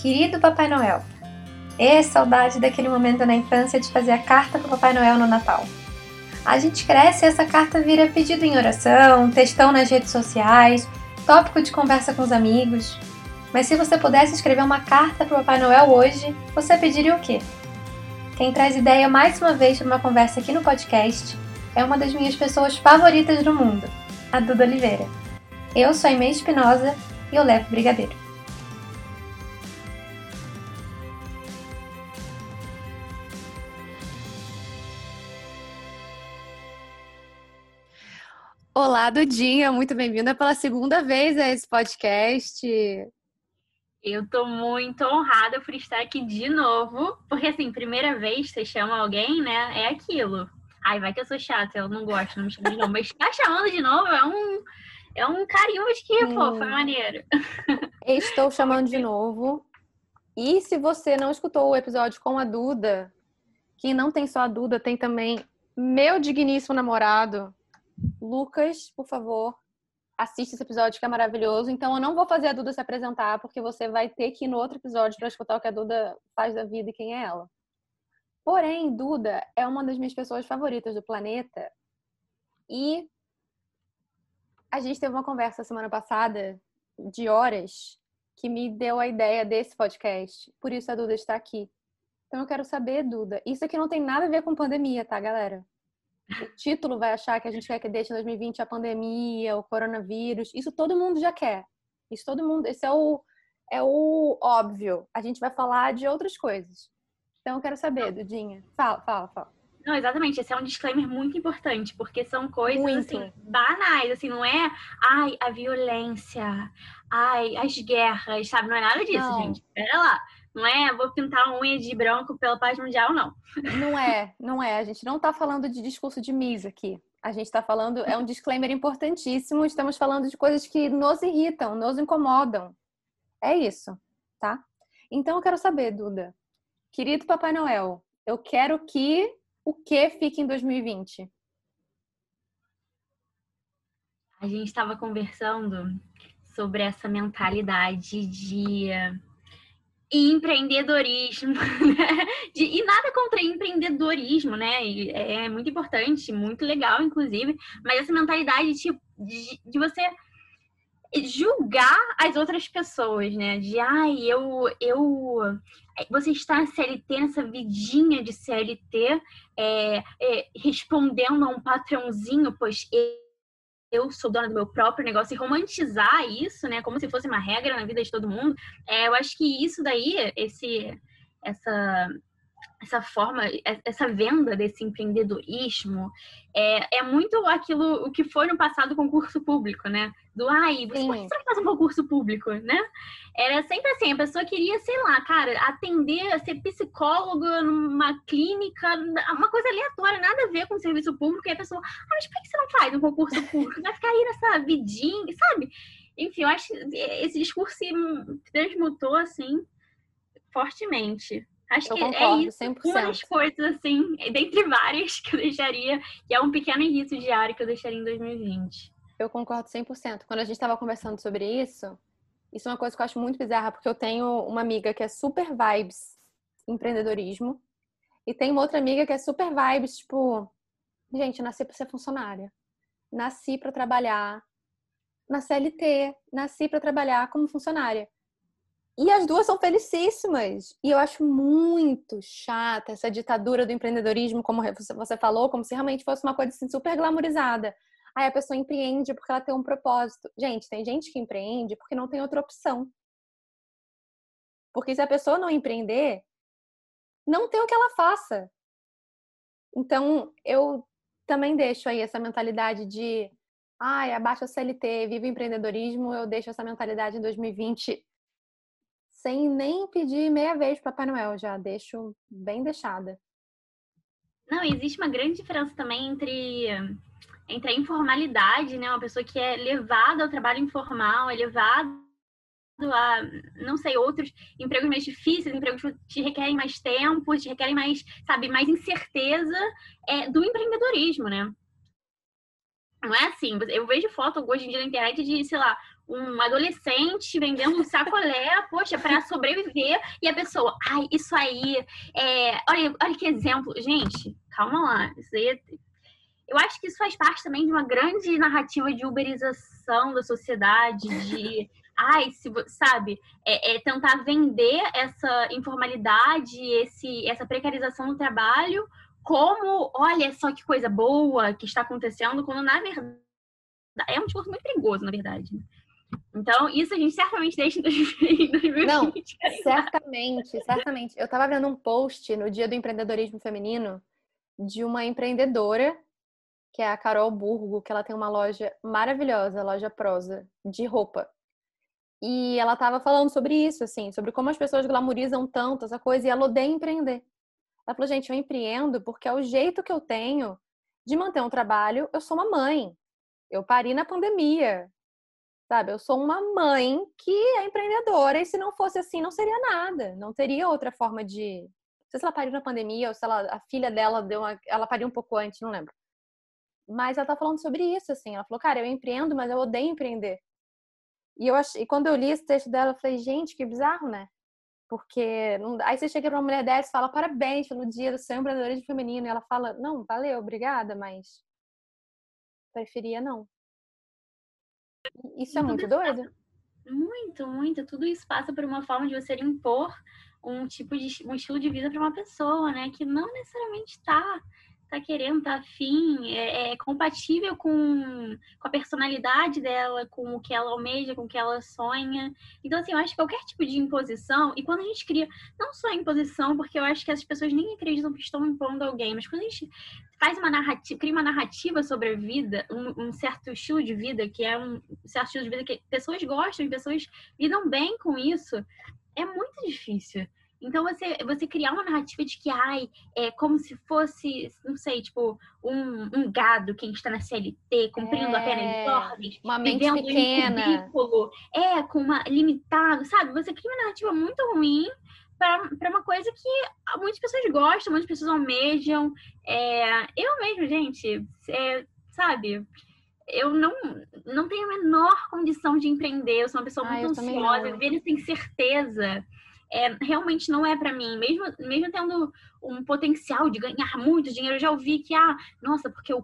Querido Papai Noel, é saudade daquele momento na infância de fazer a carta para Papai Noel no Natal. A gente cresce e essa carta vira pedido em oração, textão nas redes sociais, tópico de conversa com os amigos. Mas se você pudesse escrever uma carta para o Papai Noel hoje, você pediria o quê? Quem traz ideia mais uma vez para uma conversa aqui no podcast é uma das minhas pessoas favoritas do mundo, a Duda Oliveira. Eu sou a Inês Espinosa e eu levo brigadeiro. Olá, Dudinha, muito bem-vinda pela segunda vez a esse podcast. Eu tô muito honrada por estar aqui de novo, porque assim, primeira vez você chama alguém, né? É aquilo. Ai, vai que eu sou chata, eu não gosto, não me chama de novo. Mas ficar chamando de novo é um, é um carinho de que, hum. pô, foi maneiro. Estou chamando de novo. E se você não escutou o episódio com a Duda, que não tem só a Duda, tem também meu digníssimo namorado, Lucas, por favor, assiste esse episódio que é maravilhoso. Então eu não vou fazer a Duda se apresentar, porque você vai ter que ir no outro episódio para escutar o que a Duda faz da vida e quem é ela. Porém, Duda é uma das minhas pessoas favoritas do planeta. E a gente teve uma conversa semana passada de horas que me deu a ideia desse podcast. Por isso a Duda está aqui. Então eu quero saber, Duda, isso aqui não tem nada a ver com pandemia, tá, galera? O título vai achar que a gente quer que deixe em 2020 a pandemia, o coronavírus. Isso todo mundo já quer. Isso todo mundo. Esse é o, é o óbvio. A gente vai falar de outras coisas. Então eu quero saber, Dudinha. Fala, fala, fala. Não, exatamente. Esse é um disclaimer muito importante, porque são coisas muito. assim banais, assim, não é ai, a violência, ai, as guerras, sabe? Não é nada disso, não. gente. Pera lá. Não é vou pintar a unha de branco pela paz mundial, não. Não é, não é. A gente não está falando de discurso de Miss aqui. A gente está falando, é um disclaimer importantíssimo. Estamos falando de coisas que nos irritam, nos incomodam. É isso, tá? Então eu quero saber, Duda, Querido Papai Noel, eu quero que o que fique em 2020? A gente estava conversando sobre essa mentalidade de empreendedorismo, né? De, e nada contra empreendedorismo, né? É muito importante, muito legal, inclusive, mas essa mentalidade tipo, de, de você julgar as outras pessoas, né? De ai, eu, eu, você está na CLT, nessa vidinha de CLT, é, é, respondendo a um patrãozinho, pois eu sou dona do meu próprio negócio e romantizar isso, né? Como se fosse uma regra na vida de todo mundo. É, eu acho que isso daí, esse, essa essa forma, essa venda desse empreendedorismo é, é muito aquilo o que foi no passado concurso público, né? Do ai, você por que você faz um concurso público, né? Era sempre assim, a pessoa queria, sei lá, cara, atender, ser psicóloga numa clínica, uma coisa aleatória, nada a ver com o serviço público, e a pessoa, ah, mas por que você não faz um concurso público? Vai ficar aí nessa vidinha, sabe? Enfim, eu acho que esse discurso se transmutou assim fortemente. Acho eu que é concordo, é isso. 100%. Uma das coisas, assim, dentre várias que eu deixaria, que é um pequeno indício diário que eu deixaria em 2020. Eu concordo 100%. Quando a gente estava conversando sobre isso, isso é uma coisa que eu acho muito bizarra, porque eu tenho uma amiga que é super vibes empreendedorismo, e tem uma outra amiga que é super vibes, tipo, gente, nasci para ser funcionária. Nasci para trabalhar na CLT, nasci para trabalhar como funcionária. E as duas são felicíssimas. E eu acho muito chata essa ditadura do empreendedorismo, como você falou, como se realmente fosse uma coisa assim, super glamorizada. Aí a pessoa empreende porque ela tem um propósito. Gente, tem gente que empreende porque não tem outra opção. Porque se a pessoa não empreender, não tem o que ela faça. Então, eu também deixo aí essa mentalidade de ai, abaixa a CLT, vive o empreendedorismo, eu deixo essa mentalidade em 2020 sem nem pedir meia vez para Papai Noel, já deixo bem deixada. Não, existe uma grande diferença também entre, entre a informalidade, né? Uma pessoa que é levada ao trabalho informal, é levada a, não sei, outros empregos mais difíceis, empregos que te requerem mais tempo, te requerem mais, sabe, mais incerteza é, do empreendedorismo, né? Não é assim. Eu vejo foto hoje em dia na internet de, sei lá, um adolescente vendendo um sacolé, poxa, para sobreviver, e a pessoa, ai, isso aí, é... olha, olha que exemplo. Gente, calma lá, isso aí é... Eu acho que isso faz parte também de uma grande narrativa de uberização da sociedade, de ai, se, sabe, é, é, tentar vender essa informalidade, esse, essa precarização do trabalho como, olha só que coisa boa que está acontecendo, quando na verdade é um discurso muito perigoso, na verdade. Então, isso a gente certamente deixa em 2020. Não, certamente, certamente. Eu estava vendo um post no Dia do Empreendedorismo Feminino de uma empreendedora, que é a Carol Burgo, que ela tem uma loja maravilhosa, loja Prosa, de roupa. E ela estava falando sobre isso, assim, sobre como as pessoas glamorizam tanto essa coisa e ela odeia empreender. Ela falou, gente, eu empreendo porque é o jeito que eu tenho de manter um trabalho. Eu sou uma mãe. Eu pari na pandemia. Sabe? Eu sou uma mãe que é empreendedora e se não fosse assim, não seria nada. Não teria outra forma de. Não sei se ela pariu na pandemia ou se ela, a filha dela deu uma. Ela pariu um pouco antes, não lembro. Mas ela tá falando sobre isso, assim. Ela falou, cara, eu empreendo, mas eu odeio empreender. E, eu ach... e quando eu li esse texto dela, eu falei, gente, que bizarro, né? Porque não... aí você chega pra uma mulher dessa e fala, parabéns pelo dia do seu empreendedorismo feminino. E ela fala, não, valeu, obrigada, mas preferia não. Isso é muito doido. Muito, muito. Tudo isso passa por uma forma de você impor um tipo de um estilo de vida para uma pessoa, né? Que não necessariamente está tá querendo, tá afim, é, é compatível com, com a personalidade dela, com o que ela almeja, com o que ela sonha. Então, assim, eu acho que qualquer tipo de imposição, e quando a gente cria, não só a imposição, porque eu acho que as pessoas nem acreditam que estão impondo alguém, mas quando a gente faz uma narrativa, cria uma narrativa sobre a vida, um, um certo estilo de vida, que é um certo estilo de vida que pessoas gostam, pessoas lidam bem com isso, é muito difícil. Então, você, você criar uma narrativa de que, ai, é como se fosse, não sei, tipo, um, um gado que está na CLT, cumprindo é, apenas ordens, uma mente pequena. um é, com uma limitado, sabe? Você cria uma narrativa muito ruim para uma coisa que muitas pessoas gostam, muitas pessoas almejam. É, eu mesmo, gente, é, sabe? Eu não, não tenho a menor condição de empreender, eu sou uma pessoa ah, muito ansiosa, viver sem certeza é, realmente não é para mim. Mesmo, mesmo tendo um potencial de ganhar muito dinheiro, eu já ouvi que, ah, nossa, porque o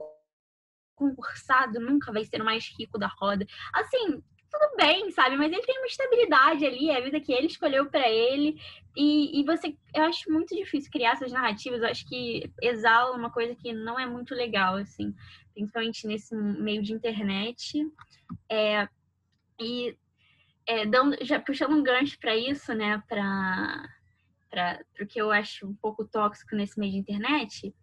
concursado nunca vai ser o mais rico da roda. Assim, tudo bem, sabe? Mas ele tem uma estabilidade ali, é a vida que ele escolheu para ele. E, e você, eu acho muito difícil criar essas narrativas. Eu acho que exala uma coisa que não é muito legal, assim, principalmente nesse meio de internet. É, e é, dando, já puxando um gancho para isso, né, para o que eu acho um pouco tóxico nesse meio de internet,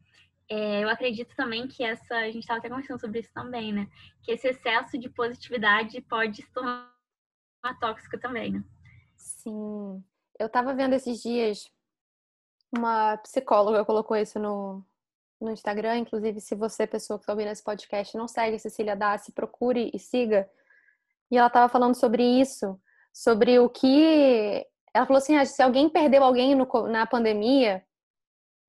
é, eu acredito também que essa, a gente estava até conversando sobre isso também, né, que esse excesso de positividade pode se tornar tóxico também, né? Sim. Eu estava vendo esses dias uma psicóloga colocou isso no, no Instagram, inclusive se você, pessoa que está ouvindo esse podcast, não segue Cecília Dassi, procure e siga, e ela estava falando sobre isso, sobre o que. Ela falou assim: ah, se alguém perdeu alguém no, na pandemia,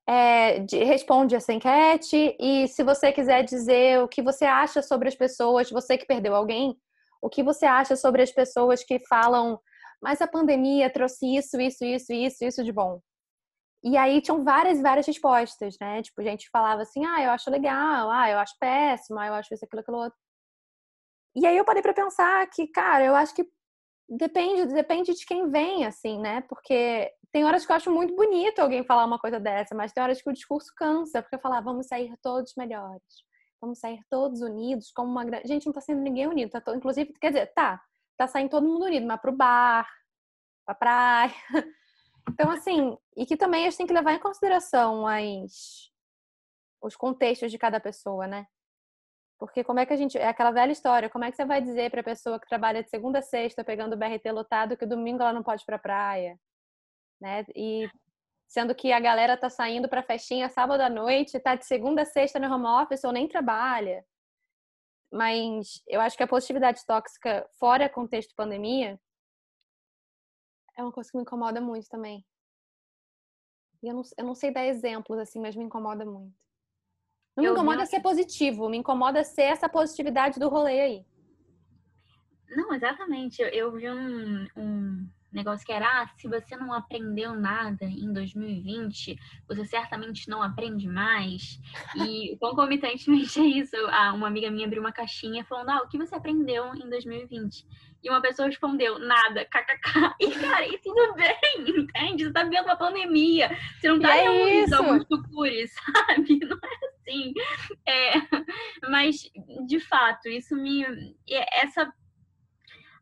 é, de, responde essa enquete. E se você quiser dizer o que você acha sobre as pessoas, você que perdeu alguém, o que você acha sobre as pessoas que falam, mas a pandemia trouxe isso, isso, isso, isso, isso de bom. E aí tinham várias, várias respostas, né? Tipo, gente falava assim, ah, eu acho legal, ah, eu acho péssimo, ah, eu acho isso, aquilo, aquilo outro. E aí eu parei para pensar que, cara, eu acho que depende, depende de quem vem, assim, né? Porque tem horas que eu acho muito bonito alguém falar uma coisa dessa, mas tem horas que o discurso cansa, porque falar, vamos sair todos melhores, vamos sair todos unidos, como uma grande. Gente, não tá sendo ninguém unido, tá inclusive, quer dizer, tá, tá saindo todo mundo unido, mas pro bar, pra praia. Então, assim, e que também a gente tem que levar em consideração as, os contextos de cada pessoa, né? Porque como é que a gente. É aquela velha história, como é que você vai dizer para a pessoa que trabalha de segunda a sexta pegando o BRT lotado que domingo ela não pode ir para praia? Né? E sendo que a galera tá saindo para festinha sábado à noite, tá de segunda a sexta no home office ou nem trabalha. Mas eu acho que a positividade tóxica fora contexto pandemia é uma coisa que me incomoda muito também. Eu não, eu não sei dar exemplos assim, mas me incomoda muito. Não me incomoda ser positivo, me incomoda ser essa positividade do rolê aí. Não, exatamente. Eu, eu vi um, um negócio que era, ah, se você não aprendeu nada em 2020, você certamente não aprende mais. E concomitantemente a isso, uma amiga minha abriu uma caixinha falando, ah, o que você aprendeu em 2020? E uma pessoa respondeu, nada, kkk. E, cara, e tudo bem, entende? Você tá vivendo uma pandemia. Você não tá é isso. alguns tucures, sabe? Não é assim. É, mas, de fato, isso me... Essa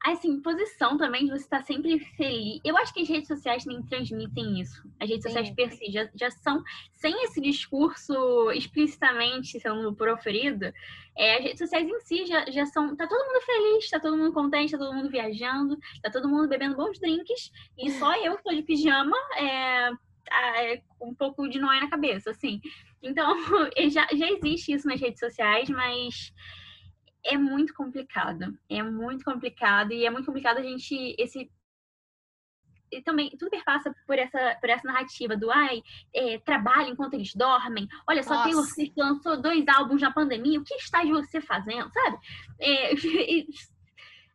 assim, posição também de você estar sempre feliz. Eu acho que as redes sociais também transmitem isso. As redes Sim. sociais per si já, já são, sem esse discurso explicitamente sendo proferido, é, as redes sociais em si já, já são. Tá todo mundo feliz, tá todo mundo contente, tá todo mundo viajando, tá todo mundo bebendo bons drinks, e só eu que tô de pijama, é, é, um pouco de noia na cabeça, assim. Então, já, já existe isso nas redes sociais, mas é muito complicado. É muito complicado e é muito complicado a gente esse e também tudo perpassa por essa por essa narrativa do ai é, trabalho enquanto eles dormem. Olha só, Taylor Swift lançou dois álbuns na pandemia. O que está de você fazendo, sabe? É,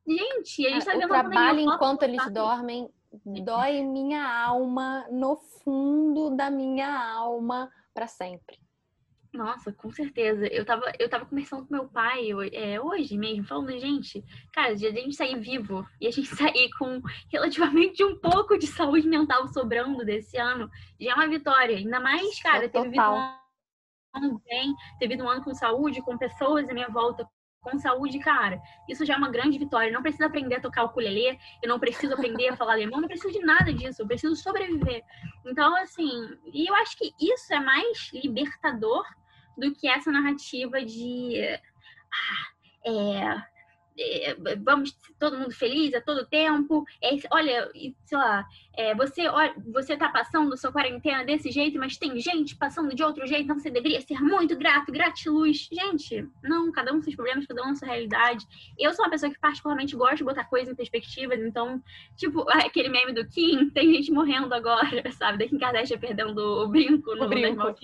gente, a gente tá é, o trabalho enquanto eles dormem dói minha alma no fundo da minha alma para sempre. Nossa, com certeza. Eu tava, eu tava conversando com meu pai é, hoje mesmo, falando, gente, cara, de a gente sair vivo e a gente sair com relativamente um pouco de saúde mental sobrando desse ano, já é uma vitória. Ainda mais, cara, é teve um ano bem, teve um ano com saúde, com pessoas à minha volta com saúde, cara, isso já é uma grande vitória. Eu não preciso aprender a tocar o ukulele, eu não preciso aprender a falar alemão, não preciso de nada disso, eu preciso sobreviver. Então, assim, e eu acho que isso é mais libertador do que essa narrativa de ah, é, vamos todo mundo feliz a todo tempo. É, olha, sei lá, é, você olha, você tá passando sua quarentena desse jeito, mas tem gente passando de outro jeito, então você deveria ser muito grato, gratiluz. Gente, não, cada um seus problemas, cada um sua realidade. Eu sou uma pessoa que particularmente gosta de botar coisas em perspectivas, então, tipo, aquele meme do Kim, tem gente morrendo agora, sabe? Da Kim Kardashian perdendo o brinco no o brinco.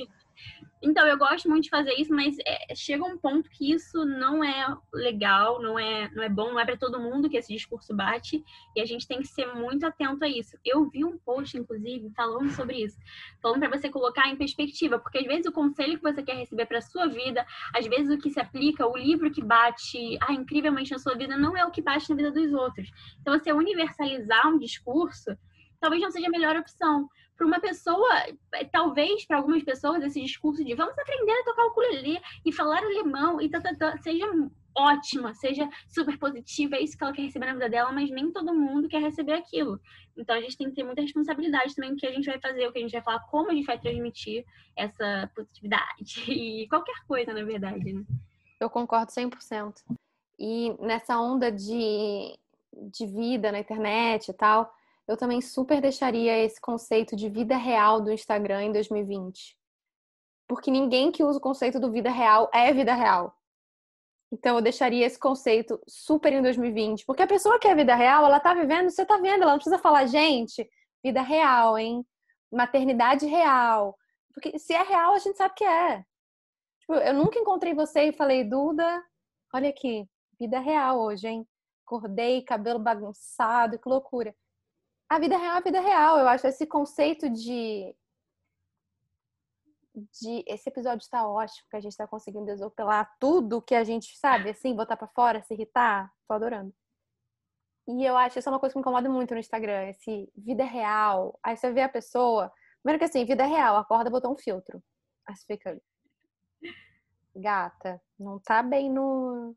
Então, eu gosto muito de fazer isso, mas é, chega um ponto que isso não é legal, não é, não é bom, não é para todo mundo que esse discurso bate, e a gente tem que ser muito atento a isso. Eu vi um post, inclusive, falando sobre isso, falando para você colocar em perspectiva, porque às vezes o conselho que você quer receber para sua vida, às vezes o que se aplica, o livro que bate ah, incrivelmente na sua vida, não é o que bate na vida dos outros. Então, você universalizar um discurso, talvez não seja a melhor opção para uma pessoa, é, talvez para algumas pessoas, esse discurso de vamos aprender a tocar o ukulele e falar alemão e tá, tá, seja ótima, seja super positiva, é isso que ela quer receber na vida dela, mas nem todo mundo quer receber aquilo. Então a gente tem que ter muita responsabilidade também no que a gente vai fazer, o que a gente vai falar, como a gente vai transmitir essa positividade e qualquer coisa, na verdade, né? Eu concordo 100%. E nessa onda de, de vida na internet e tal, eu também super deixaria esse conceito de vida real do Instagram em 2020. Porque ninguém que usa o conceito do vida real é vida real. Então eu deixaria esse conceito super em 2020. Porque a pessoa que é vida real, ela tá vivendo, você tá vendo, ela não precisa falar, gente, vida real, hein? Maternidade real. Porque se é real, a gente sabe que é. Tipo, eu nunca encontrei você e falei, Duda, olha aqui, vida real hoje, hein? Acordei, cabelo bagunçado, que loucura a vida real é a vida real. Eu acho esse conceito de. de esse episódio está ótimo, que a gente está conseguindo desopelar tudo que a gente sabe, assim, botar para fora, se irritar. Tô adorando. E eu acho isso é uma coisa que me incomoda muito no Instagram, esse vida real. Aí você vê a pessoa. Primeiro que assim, vida real, acorda, botou um filtro. Aí você fica. Gata, não tá bem no.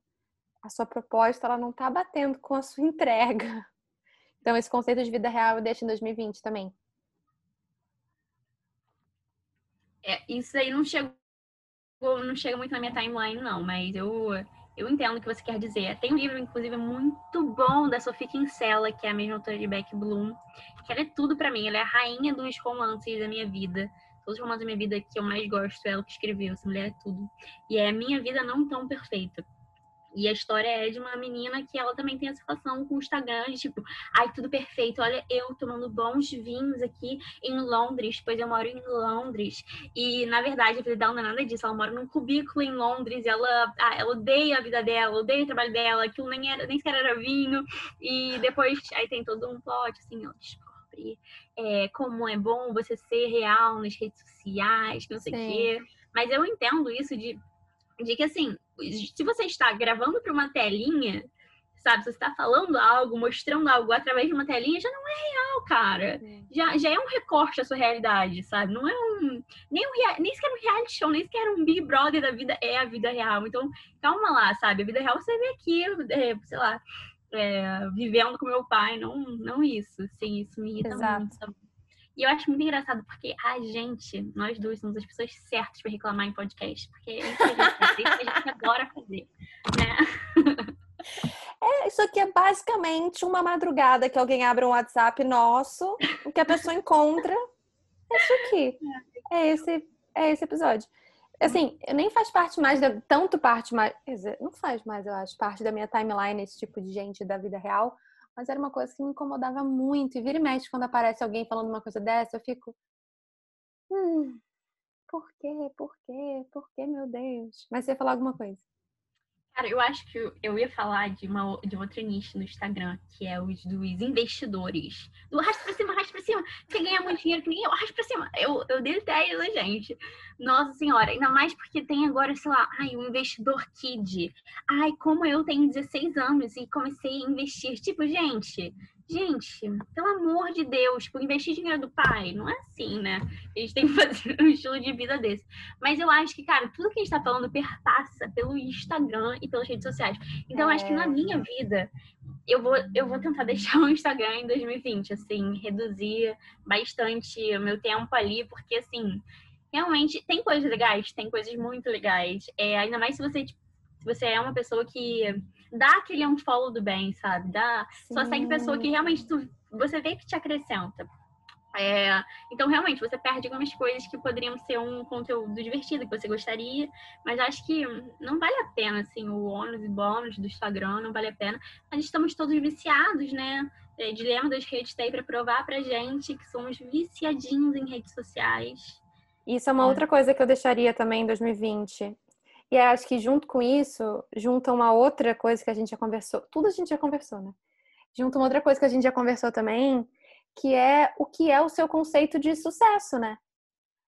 A sua proposta, ela não tá batendo com a sua entrega. Então, esse conceito de vida real eu deixo em 2020 também. É, isso aí não chegou, não chega muito na minha timeline, não, mas eu, eu entendo o que você quer dizer. Tem um livro, inclusive, muito bom da Sophie Kinsella, que é a mesma autora de Beck Bloom, que ela é tudo para mim, ela é a rainha dos romances da minha vida. Todos os romances da minha vida que eu mais gosto, ela que escreveu, essa mulher é tudo. E é a minha vida não tão perfeita E a história é de uma menina que ela também tem essa relação com o Instagram, de tipo, ai, tudo perfeito, olha eu tomando bons vinhos aqui em Londres, pois eu moro em Londres. E, na verdade, a vida dela não é nada disso, ela mora num cubículo em Londres, ela, ah, ela odeia a vida dela, odeia o trabalho dela, aquilo nem, era, nem sequer era vinho. E depois, aí tem todo um plot, assim, ela descobre é, como é bom você ser real nas redes sociais, não sei o quê. Mas eu entendo isso de de que assim, se você está gravando para uma telinha, sabe, se você está falando algo, mostrando algo através de uma telinha, já não é real, cara. Já, já é um recorte da sua realidade, sabe? Não é um. Nem, um, nem sequer um reality show, nem sequer um Big Brother da vida é a vida real. Então, calma lá, sabe? A vida real você vê aqui, é, sei lá, é, vivendo com meu pai, não, não isso. Sim, isso me irrita Exato. muito. E eu acho muito engraçado porque a gente, nós duas, somos as pessoas certas para reclamar em podcast. Porque é isso que a gente, é a gente adora fazer, né? É, isso aqui é basicamente uma madrugada que alguém abre um WhatsApp nosso, o que a pessoa encontra é isso aqui. É esse, é esse episódio. Assim, nem faz parte mais, da, tanto parte mais, quer dizer, não faz mais, eu acho, parte da minha timeline esse tipo de gente da vida real, mas era uma coisa que me incomodava muito. E vira e mexe quando aparece alguém falando uma coisa dessa, eu fico. Hum, por quê? Por quê? Por quê, meu Deus? Mas você ia falar alguma coisa? Cara, eu acho que eu ia falar de, uma, de outra nicho no Instagram, que é os dos investidores. Do arrasto pra cima, arrasto pra cima. Você ganha muito dinheiro que nem eu, arrasto pra cima. Eu, eu detesto, gente. Nossa senhora, ainda mais porque tem agora, sei lá, ai, um investidor kid. Ai, como eu tenho 16 anos e comecei a investir. Tipo, gente, Gente, pelo amor de Deus, por investir dinheiro do pai, não é assim, né? A gente tem que fazer um estilo de vida desse. Mas eu acho que, cara, tudo que a gente tá falando perpassa pelo Instagram e pelas redes sociais. Então, eu acho que na é. minha vida, eu vou, eu vou tentar deixar o Instagram em 2020, assim, reduzir bastante o meu tempo ali, porque, assim, realmente tem coisas legais, tem coisas muito legais. É, ainda mais se você, tipo, se você é uma pessoa que dá aquele unfollow do bem, sabe? Dá, só segue pessoa que realmente tu, você vê que te acrescenta. É, então, realmente, você perde algumas coisas que poderiam ser um conteúdo divertido que você gostaria, mas acho que não vale a pena, assim, o ônus e bônus do Instagram não vale a pena. Mas estamos todos viciados, né? É, dilema das redes tá aí para provar pra gente que somos viciadinhos em redes sociais. Isso é uma é. outra coisa que eu deixaria também em 2020. E acho que junto com isso, junta uma outra coisa que a gente já conversou. Tudo a gente já conversou, né? Junta uma outra coisa que a gente já conversou também, que é o que é o seu conceito de sucesso, né?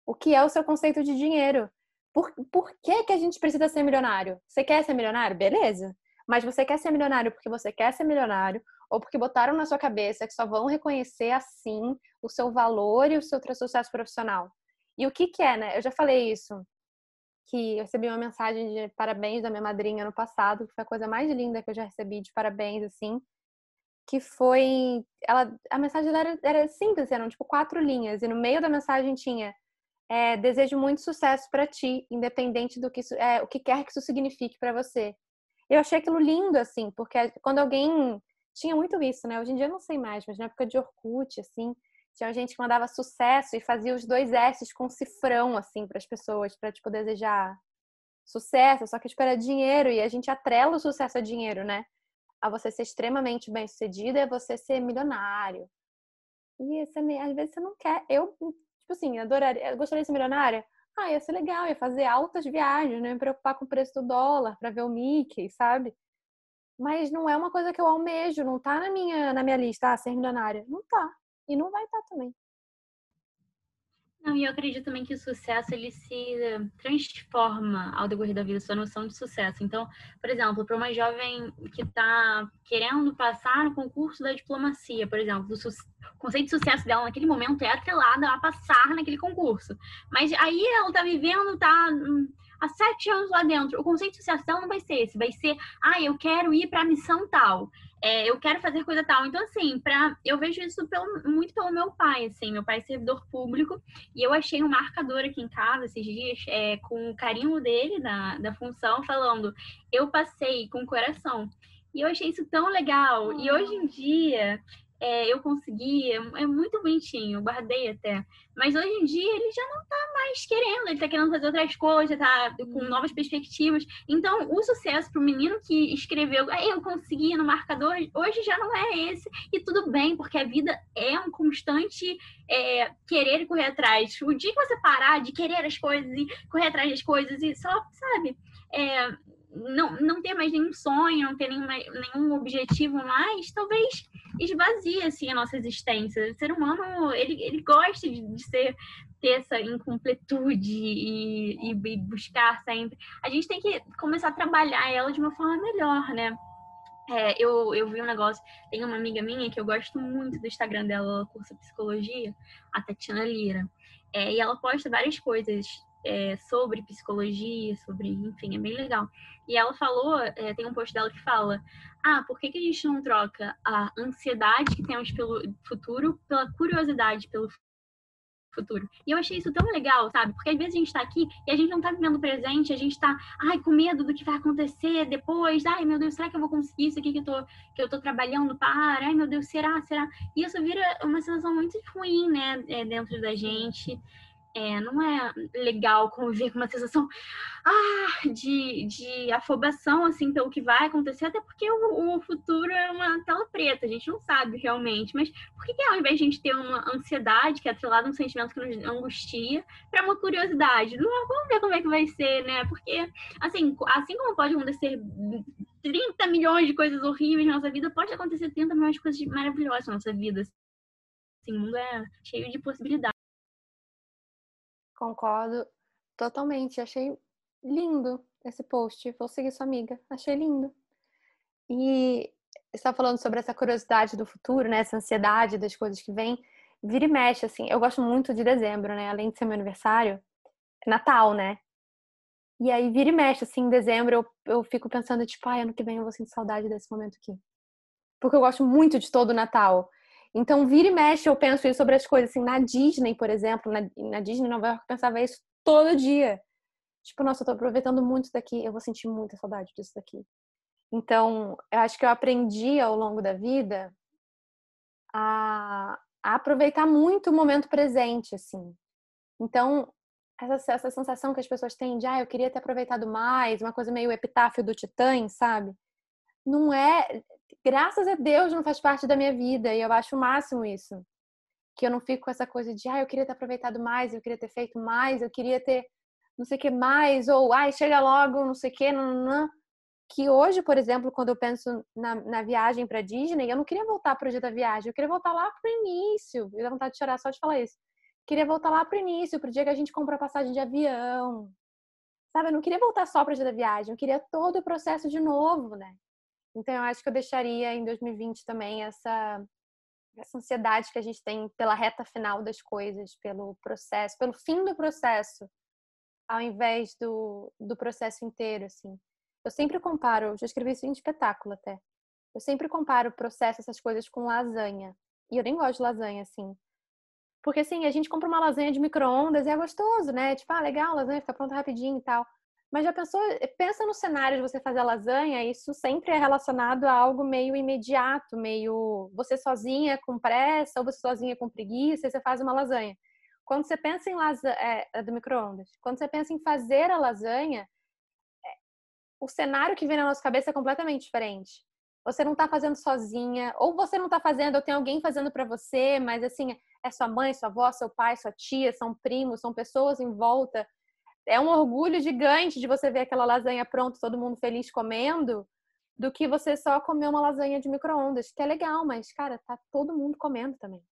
O que é o seu conceito de dinheiro. Por, por que, que a gente precisa ser milionário? Você quer ser milionário? Beleza. Mas você quer ser milionário porque você quer ser milionário ou porque botaram na sua cabeça que só vão reconhecer assim o seu valor e o seu sucesso profissional. E o que que é, né? Eu já falei isso que eu recebi uma mensagem de parabéns da minha madrinha no passado, que foi a coisa mais linda que eu já recebi de parabéns, assim, que foi, ela, a mensagem dela era, era simples, eram tipo quatro linhas, e no meio da mensagem tinha é, desejo muito sucesso para ti, independente do que isso, é, o que quer que isso signifique para você. Eu achei aquilo lindo, assim, porque quando alguém tinha muito isso, né? Hoje em dia eu não sei mais, mas na época de Orkut, assim, tinha gente que mandava sucesso e fazia os dois S's com cifrão, assim, para as pessoas, para, tipo, desejar sucesso. Só que, tipo, era dinheiro e a gente atrela o sucesso a dinheiro, né? A você ser extremamente bem sucedido a você ser milionário. E você, às vezes você não quer. Eu, tipo assim, adoraria, gostaria de ser milionária. Ah, ia ser legal, ia fazer altas viagens, não ia me preocupar com o preço do dólar para ver o Mickey, sabe? Mas não é uma coisa que eu almejo, não tá na minha, na minha lista, ah, ser milionária. Não tá e não vai estar também. Não, e eu acredito também que o sucesso ele se transforma ao decorrer da vida, sua noção de sucesso. Então, por exemplo, para uma jovem que está querendo passar no concurso da diplomacia, por exemplo, o conceito de sucesso dela naquele momento é atrelado a passar naquele concurso. Mas aí ela está vivendo, está hum, há sete anos lá dentro. O conceito de sucesso dela não vai ser esse, vai ser, ah, eu quero ir para a missão tal é, eu quero fazer coisa tal. Então, assim, pra, eu vejo isso pelo, muito pelo meu pai, assim, meu pai é servidor público, e eu achei um marcador aqui em casa esses dias, é, com o carinho dele da, da função, falando, eu passei com o coração. E eu achei isso tão legal. E hoje em dia, é, eu consegui, é, é, muito bonitinho, guardei até. Mas hoje em dia ele já não tá mais querendo, ele tá querendo fazer outras coisas, tá com uhum. novas perspectivas. Então, o sucesso pro menino que escreveu, eu consegui no marcador, hoje já não é esse. E tudo bem, porque a vida é um constante é, querer e correr atrás. O dia que você parar de querer as coisas e correr atrás das coisas e só, sabe, é, não, não ter mais nenhum sonho, não ter nenhum, nenhum objetivo mais, talvez esvazie assim, a nossa existência. O ser humano, ele, ele gosta de, de ser ter essa incompletude e, e, e, buscar sempre. A gente tem que começar a trabalhar ela de uma forma melhor, né? É, eu, eu vi um negócio, tem uma amiga minha que eu gosto muito do Instagram dela, ela cursa psicologia, a Tatiana Lira. É, e ela posta várias coisas é, sobre psicologia, sobre, enfim, é bem legal. E ela falou, é, tem um post dela que fala, ah, por que, que a gente não troca a ansiedade que temos pelo futuro pela curiosidade pelo futuro. E eu achei isso tão legal, sabe? Porque às vezes a gente tá aqui e a gente não tá vivendo o presente, a gente tá, ai, com medo do que vai acontecer depois, ai, meu Deus, será que eu vou conseguir isso aqui que eu tô, que eu tô trabalhando para? Ai, meu Deus, será, será? E isso vira uma sensação muito ruim, né, é, dentro da gente é, não é legal conviver com uma sensação ah, de, de afobação assim pelo que vai acontecer, até porque o, o, futuro é uma tela preta, a gente não sabe realmente. Mas por que, que ao invés de a gente ter uma ansiedade, que é atrelada a um sentimento que nos angustia, para uma curiosidade? Vamos ver como é que vai ser, né? Porque, assim, assim como pode acontecer 30 milhões de coisas horríveis na nossa vida, pode acontecer 30 milhões de coisas maravilhosas na nossa vida. Assim, o mundo é cheio de possibilidades. Concordo totalmente. Achei lindo esse post. Vou seguir sua amiga. Achei lindo. E está falando sobre essa curiosidade do futuro, né? Essa ansiedade das coisas que vêm. Vira e mexe, assim. Eu gosto muito de dezembro, né? Além de ser meu aniversário, é Natal, né? E aí vira e mexe, assim, em dezembro eu, eu fico pensando, tipo, ai, ano que vem eu vou sentir saudade desse momento aqui. Porque eu gosto muito de todo o Natal. Então, vira e mexe, eu penso isso sobre as coisas. Assim, na Disney, por exemplo, na, na Disney Nova York, eu pensava isso todo dia. Tipo, nossa, eu tô aproveitando muito daqui, eu vou sentir muita saudade disso daqui. Então, eu acho que eu aprendi ao longo da vida a, a aproveitar muito o momento presente, assim. Então, essa, essa sensação que as pessoas têm de, ah, eu queria ter aproveitado mais, uma coisa meio epitáfio do Titã, sabe? Não é graças a Deus não faz parte da minha vida e eu acho o máximo isso. Que eu não fico com essa coisa de, ah, eu queria ter aproveitado mais, eu queria ter feito mais, eu queria ter não sei o que mais, ou, ai, chega logo, não sei o que, não, não. Que hoje, por exemplo, quando eu penso na, na viagem para Disney, eu não queria voltar para o dia da viagem, eu queria voltar lá para o início. Eu dá vontade de chorar só de falar isso. Queria voltar lá para o início, para o dia que a gente comprou a passagem de avião. Sabe, eu não queria voltar só para o dia da viagem, eu queria todo o processo de novo, né? Então, eu acho que eu deixaria em 2020 também essa, essa ansiedade que a gente tem pela reta final das coisas, pelo processo, pelo fim do processo, ao invés do, do processo inteiro, assim. Eu sempre comparo, já escrevi isso em espetáculo até. Eu sempre comparo o processo, essas coisas, com lasanha. E eu nem gosto de lasanha, assim. Porque, assim, a gente compra uma lasanha de micro-ondas e é gostoso, né? Tipo, ah, legal, lasanha fica pronta rapidinho e tal. Mas já pensou, pensa no cenário de você fazer lasanha, isso sempre é relacionado a algo meio imediato, meio você sozinha com pressa ou você sozinha com preguiça, e você faz uma lasanha. Quando você pensa em lasanha, é, é do micro-ondas, quando você pensa em fazer a lasanha, é, o cenário que vem na nossa cabeça é completamente diferente. Você não está fazendo sozinha, ou você não está fazendo, ou tem alguém fazendo para você, mas assim, é sua mãe, sua avó, seu pai, sua tia, são primos, são pessoas em volta é um orgulho gigante de você ver aquela lasanha pronta, todo mundo feliz comendo, do que você só comer uma lasanha de micro-ondas, que é legal, mas, cara, tá todo mundo comendo também.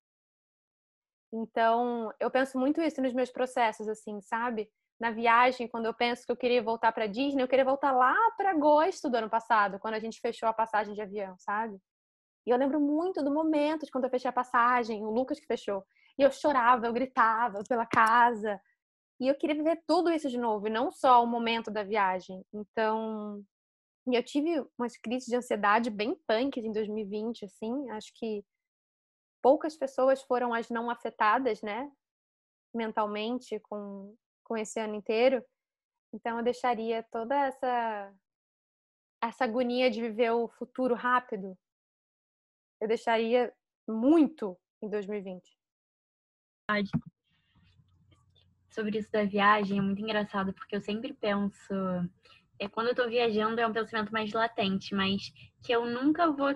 Então, eu penso muito isso nos meus processos, assim, sabe? Na viagem, quando eu penso que eu queria voltar para Disney, eu queria voltar lá para agosto do ano passado, quando a gente fechou a passagem de avião, sabe? E eu lembro muito do momento de quando eu fechei a passagem, o Lucas que fechou. E eu chorava, eu gritava pela casa, e eu queria viver tudo isso de novo, e não só o momento da viagem. Então, eu tive umas crises de ansiedade bem punks em 2020, assim. Acho que poucas pessoas foram as não afetadas, né? Mentalmente com, com esse ano inteiro. Então, eu deixaria toda essa essa agonia de viver o futuro rápido. Eu deixaria muito em 2020. Sobre isso da viagem, é muito engraçado, porque eu sempre penso. É, quando eu tô viajando, é um pensamento mais latente, mas que eu nunca vou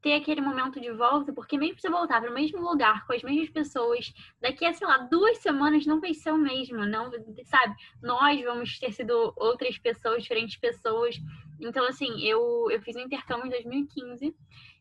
ter aquele momento de volta, porque mesmo se voltar para o mesmo lugar, com as mesmas pessoas, daqui a, sei lá, duas semanas não vai ser o mesmo, não, sabe? Nós vamos ter sido outras pessoas, diferentes pessoas. Então, assim, eu, eu fiz um intercâmbio em 2015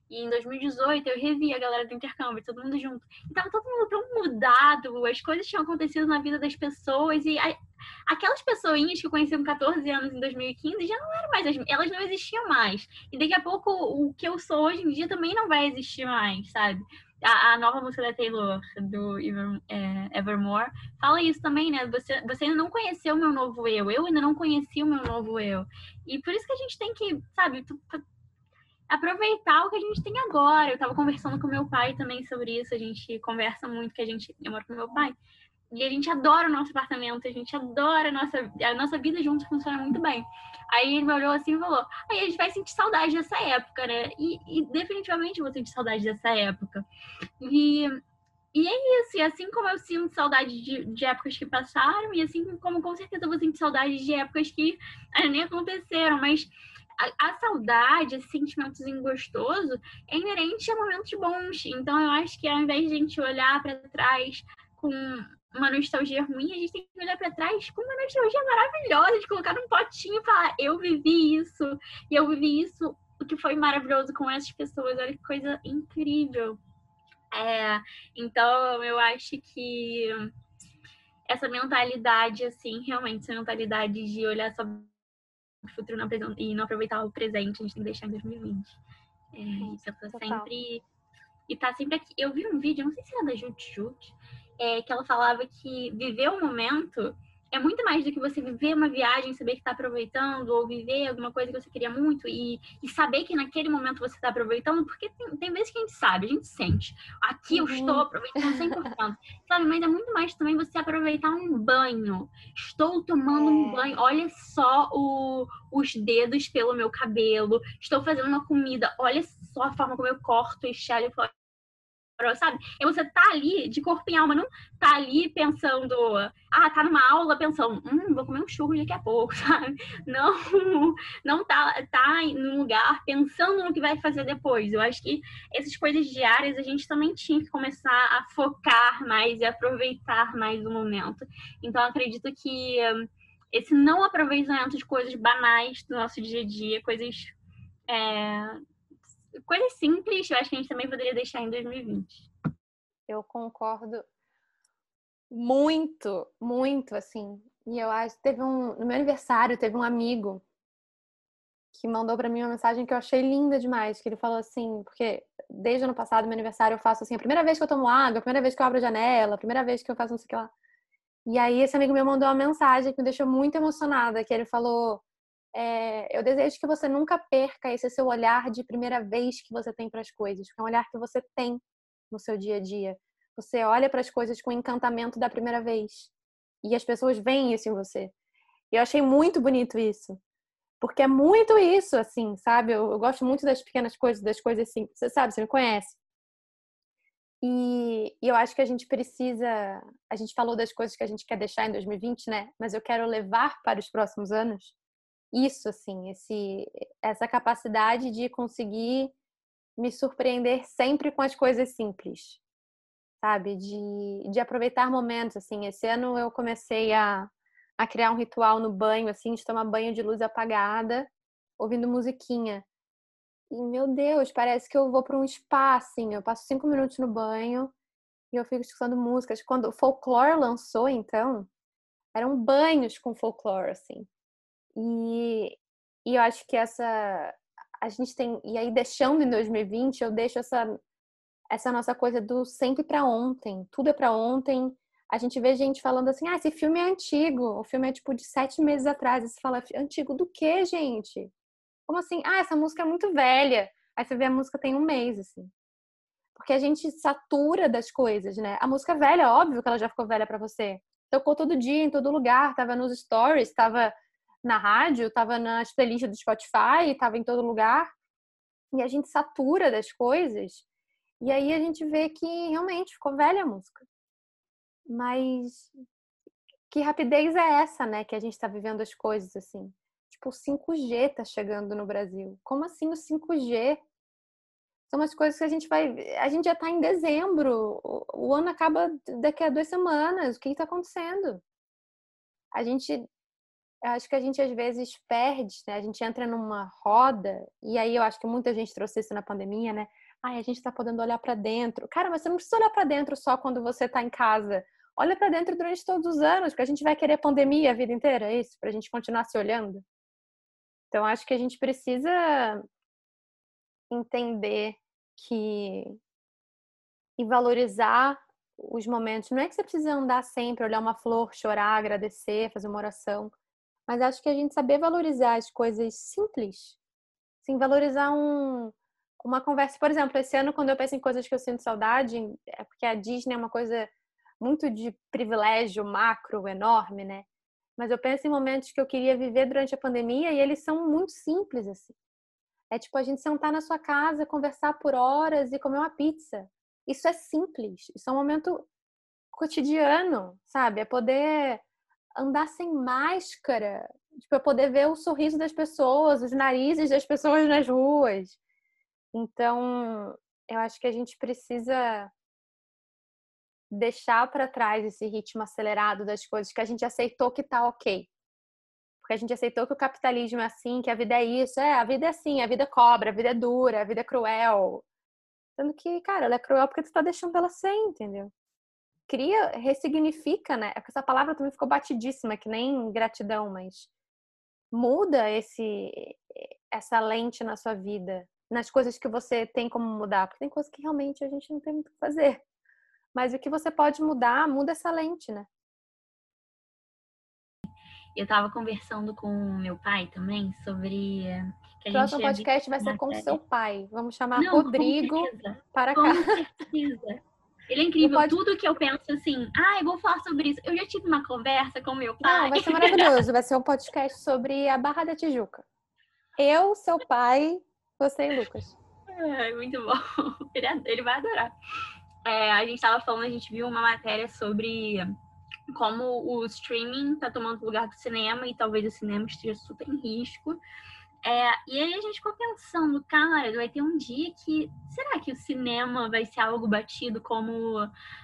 e em 2018 eu revi a galera do intercâmbio, todo mundo junto. E tava todo mundo tão mudado, as coisas tinham acontecido na vida das pessoas e a, aquelas pessoinhas que eu conheci com 14 anos em 2015 já não eram mais, elas não existiam mais. E daqui a pouco o que eu sou hoje em dia também não vai existir mais, sabe? A, a nova música da Taylor, do Ever, é, Evermore, fala isso também, né? Você, você ainda não conheceu o meu novo eu, eu ainda não conheci o meu novo eu. E por isso que a gente tem que, sabe, aproveitar o que a gente tem agora. Eu tava conversando com meu pai também sobre isso, a gente conversa muito, que a gente, eu moro com meu pai, e a gente adora o nosso apartamento, a gente adora a nossa, a nossa vida junto funciona muito bem. Aí ele me olhou assim e falou: aí a gente vai sentir saudade dessa época, né? E, e definitivamente vou sentir saudade dessa época. E, e é isso, e assim como eu sinto saudade de, de épocas que passaram, e assim como com certeza eu vou sentir saudade de épocas que nem aconteceram, mas a, a, saudade, esse sentimentozinho gostoso, é inerente a momentos bons. Então, eu acho que ao invés de a gente olhar para trás com uma nostalgia ruim, a gente tem que olhar para trás com uma nostalgia maravilhosa, de colocar num potinho e falar: eu vivi isso, e eu vivi isso, o que foi maravilhoso com essas pessoas, olha que coisa incrível. É, então, eu acho que essa mentalidade, assim, realmente, essa mentalidade de olhar só o futuro não, e não aproveitar o presente, a gente tem que deixar em 2020. É, pensar sempre. E tá sempre aqui. Eu vi um vídeo, não sei se era da Jut Jut, é, que ela falava que viver o momento é muito mais do que você viver uma viagem, saber que está aproveitando, ou viver alguma coisa que você queria muito e, e saber que naquele momento você está aproveitando, porque tem, tem, vezes que a gente sabe, a gente sente. Aqui uhum. eu estou aproveitando 100%. sabe? Mas é muito mais também você aproveitar um banho. Estou tomando é. um banho, olha só o, os dedos pelo meu cabelo. Estou fazendo uma comida, olha só a forma como eu corto este alho sabe? E você tá ali de corpo e alma, não tá ali pensando, ah, tá numa aula pensando, hum, vou comer um churro daqui a pouco, sabe? Não, não tá, tá num lugar pensando no que vai fazer depois. Eu acho que essas coisas diárias a gente também tinha que começar a focar mais e aproveitar mais o momento. Então, acredito que esse não aproveitamento de coisas banais do nosso dia a dia, coisas é, coisas simples, eu acho que a gente também poderia deixar em 2020. Eu concordo muito, muito, assim. E eu acho que teve um. No meu aniversário, teve um amigo que mandou para mim uma mensagem que eu achei linda demais. Que ele falou assim, porque desde ano passado, meu aniversário, eu faço assim, a primeira vez que eu tomo água, a primeira vez que eu abro a janela, a primeira vez que eu faço não sei o que lá. E aí, esse amigo meu mandou uma mensagem que me deixou muito emocionada, que ele falou é, eu desejo que você nunca perca esse seu olhar de primeira vez que você tem para as coisas, que é um olhar que você tem no seu dia a dia. Você olha para as coisas com encantamento da primeira vez. E as pessoas veem isso em você. E eu achei muito bonito isso. Porque é muito isso, assim, sabe? Eu, eu gosto muito das pequenas coisas, das coisas assim. Você sabe, você me conhece. E, e, eu acho que a gente precisa. A gente falou das coisas que a gente quer deixar em 2020, né? Mas eu quero levar para os próximos anos isso, assim, esse, essa capacidade de conseguir me surpreender sempre com as coisas simples, sabe? De, de aproveitar momentos, assim. Esse ano eu comecei a, a criar um ritual no banho, assim, de tomar banho de luz apagada, ouvindo musiquinha. E, meu Deus, parece que eu vou para um spa, assim. Eu passo cinco minutos no banho e eu fico escutando músicas. Quando o folclore lançou, então, eram banhos com folclore, assim. E, e eu acho que essa. A gente tem. E aí, deixando em 2020, eu deixo essa, essa nossa coisa do sempre para ontem. Tudo é para ontem. A gente vê gente falando assim: ah, esse filme é antigo. O filme é tipo de sete meses atrás. E você fala: antigo do que, gente? Como assim? Ah, essa música é muito velha. Aí você vê a música tem um mês, assim. Porque a gente satura das coisas, né? A música velha, óbvio que ela já ficou velha para você. Tocou todo dia, em todo lugar, tava nos stories, tava na rádio, estava nas playlists do Spotify, estava em todo lugar. E a gente satura das coisas. E aí a gente vê que realmente ficou velha a música. Mas que rapidez é essa, né? Que a gente está vivendo as coisas assim. Tipo, o 5G tá chegando no Brasil. Como assim o 5G? São umas coisas que a gente vai. A gente já está em dezembro. O ano acaba daqui a duas semanas. O que está acontecendo? A gente. Acho que a gente às vezes perde, né? A gente entra numa roda, e aí eu acho que muita gente trouxe isso na pandemia, né? Ai, a gente está podendo olhar para dentro. Cara, mas você não precisa olhar para dentro só quando você está em casa. Olha para dentro durante todos os anos, porque a gente vai querer pandemia a vida inteira, é isso? Para a gente continuar se olhando. Então, acho que a gente precisa entender que e valorizar os momentos. Não é que você precisa andar sempre, olhar uma flor, chorar, agradecer, fazer uma oração, mas acho que a gente saber valorizar as coisas simples, sim, valorizar um, uma conversa. Por exemplo, esse ano, quando eu penso em coisas que eu sinto saudade, é porque a Disney é uma coisa muito de privilégio macro, enorme, né? Mas eu penso em momentos que eu queria viver durante a pandemia e eles são muito simples, assim. É tipo a gente sentar na sua casa, conversar por horas e comer uma pizza. Isso é simples. Isso é um momento cotidiano, sabe? É poder andar sem máscara, tipo, é poder ver o sorriso das pessoas, os narizes das pessoas nas ruas. Então, eu acho que a gente precisa deixar para trás esse ritmo acelerado das coisas que a gente aceitou que tá ok. Porque a gente aceitou que o capitalismo é assim, que a vida é isso. É, a vida é assim, a vida cobra, a vida é dura, a vida é cruel. Sendo que, cara, ela é cruel porque tu tá deixando ela ser, entendeu? Cria, ressignifica, né? É essa palavra também ficou batidíssima, que nem gratidão, mas muda esse essa lente na sua vida, nas coisas que você tem como mudar, porque tem coisas que realmente a gente não tem muito o que fazer. Mas o que você pode mudar, muda essa lente, né? Eu estava conversando com meu pai também sobre. Que a Próximo podcast vai ser com seu pai. Vamos chamar Não, Rodrigo para com cá. Certeza. Ele é incrível. Pode... Tudo que eu penso assim, ah, eu vou falar sobre isso. Eu já tive uma conversa com meu pai. Não, vai ser maravilhoso. Vai ser um podcast sobre a Barra da Tijuca. Eu, seu pai, você e Lucas. É, muito bom. Ele vai adorar é, a gente estava falando, a gente viu uma matéria sobre como o streaming está tomando lugar do cinema e talvez o cinema esteja super em risco. É, e aí a gente ficou pensando, cara, vai ter um dia que. Será que o cinema vai ser algo batido como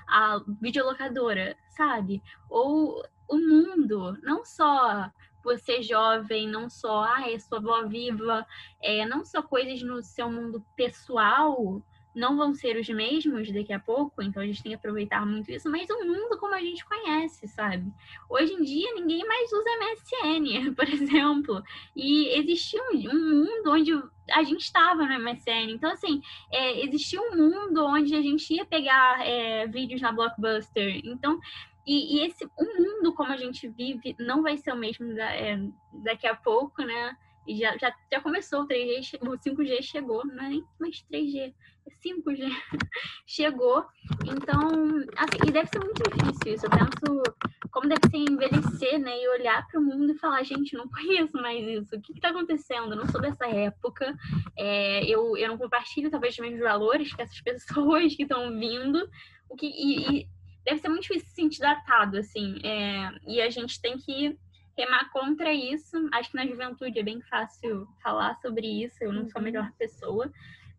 a videolocadora, sabe? Ou o mundo, não só você jovem, não só, ah, é sua avó viva, é, não só coisas no seu mundo pessoal, não vão ser os mesmos daqui a pouco, então a gente tem que aproveitar muito isso, mas o mundo como a gente conhece, sabe? Hoje em dia ninguém mais usa MSN, por exemplo, e existia um, mundo onde a gente estava no MSN, então assim, é, existia um mundo onde a gente ia pegar é, vídeos na Blockbuster, então e, e, esse o mundo como a gente vive não vai ser o mesmo da, é, daqui a pouco, né? E já, já, já começou o 3G, o 5G chegou, não é nem mais 3G, 5G chegou. Então, assim, e deve ser muito difícil isso. Eu penso como deve ser envelhecer, né? E olhar para o mundo e falar, gente, não conheço mais isso. O que está acontecendo? Eu não sou dessa época. É, eu, eu não compartilho, talvez, os mesmos valores que essas pessoas que estão vindo. O que, e, e, deve ser muito difícil se sentir datado, assim. É, e a gente tem que remar contra isso. Acho que na juventude é bem fácil falar sobre isso. Eu não sou a melhor uhum. pessoa.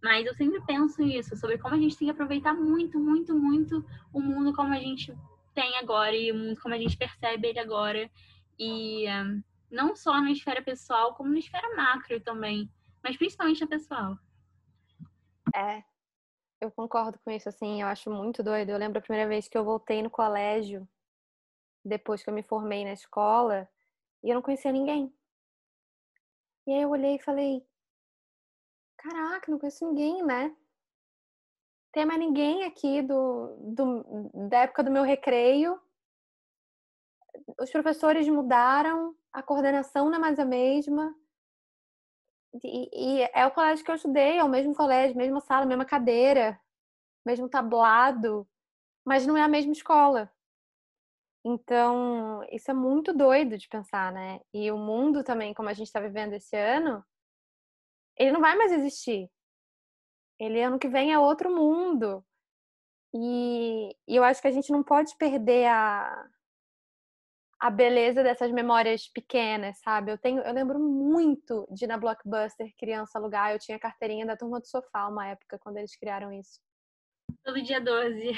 Mas eu sempre penso nisso, sobre como a gente tem que aproveitar muito, muito, muito o mundo como a gente tem agora e o mundo como a gente percebe ele agora. E um, não só na esfera pessoal, como na esfera macro também, mas principalmente na pessoal. É, eu concordo com isso, assim, eu acho muito doido. Eu lembro a primeira vez que eu voltei no colégio, depois que eu me formei na escola, e eu não conhecia ninguém. E aí eu olhei e falei, caraca, não conheço ninguém, né? Tem mais ninguém aqui do, do, da época do meu recreio. Os professores mudaram, a coordenação não é mais a mesma. E, e é o colégio que eu estudei, é o mesmo colégio, mesma sala, mesma cadeira, mesmo tablado, mas não é a mesma escola. Então, isso é muito doido de pensar, né? E o mundo também, como a gente está vivendo esse ano, ele não vai mais existir. Ele ano que vem é outro mundo. E, e eu acho que a gente não pode perder a, a beleza dessas memórias pequenas, sabe? Eu tenho, eu lembro muito de na Blockbuster criança alugar, eu tinha carteirinha da turma do sofá uma época quando eles criaram isso. Todo dia 12.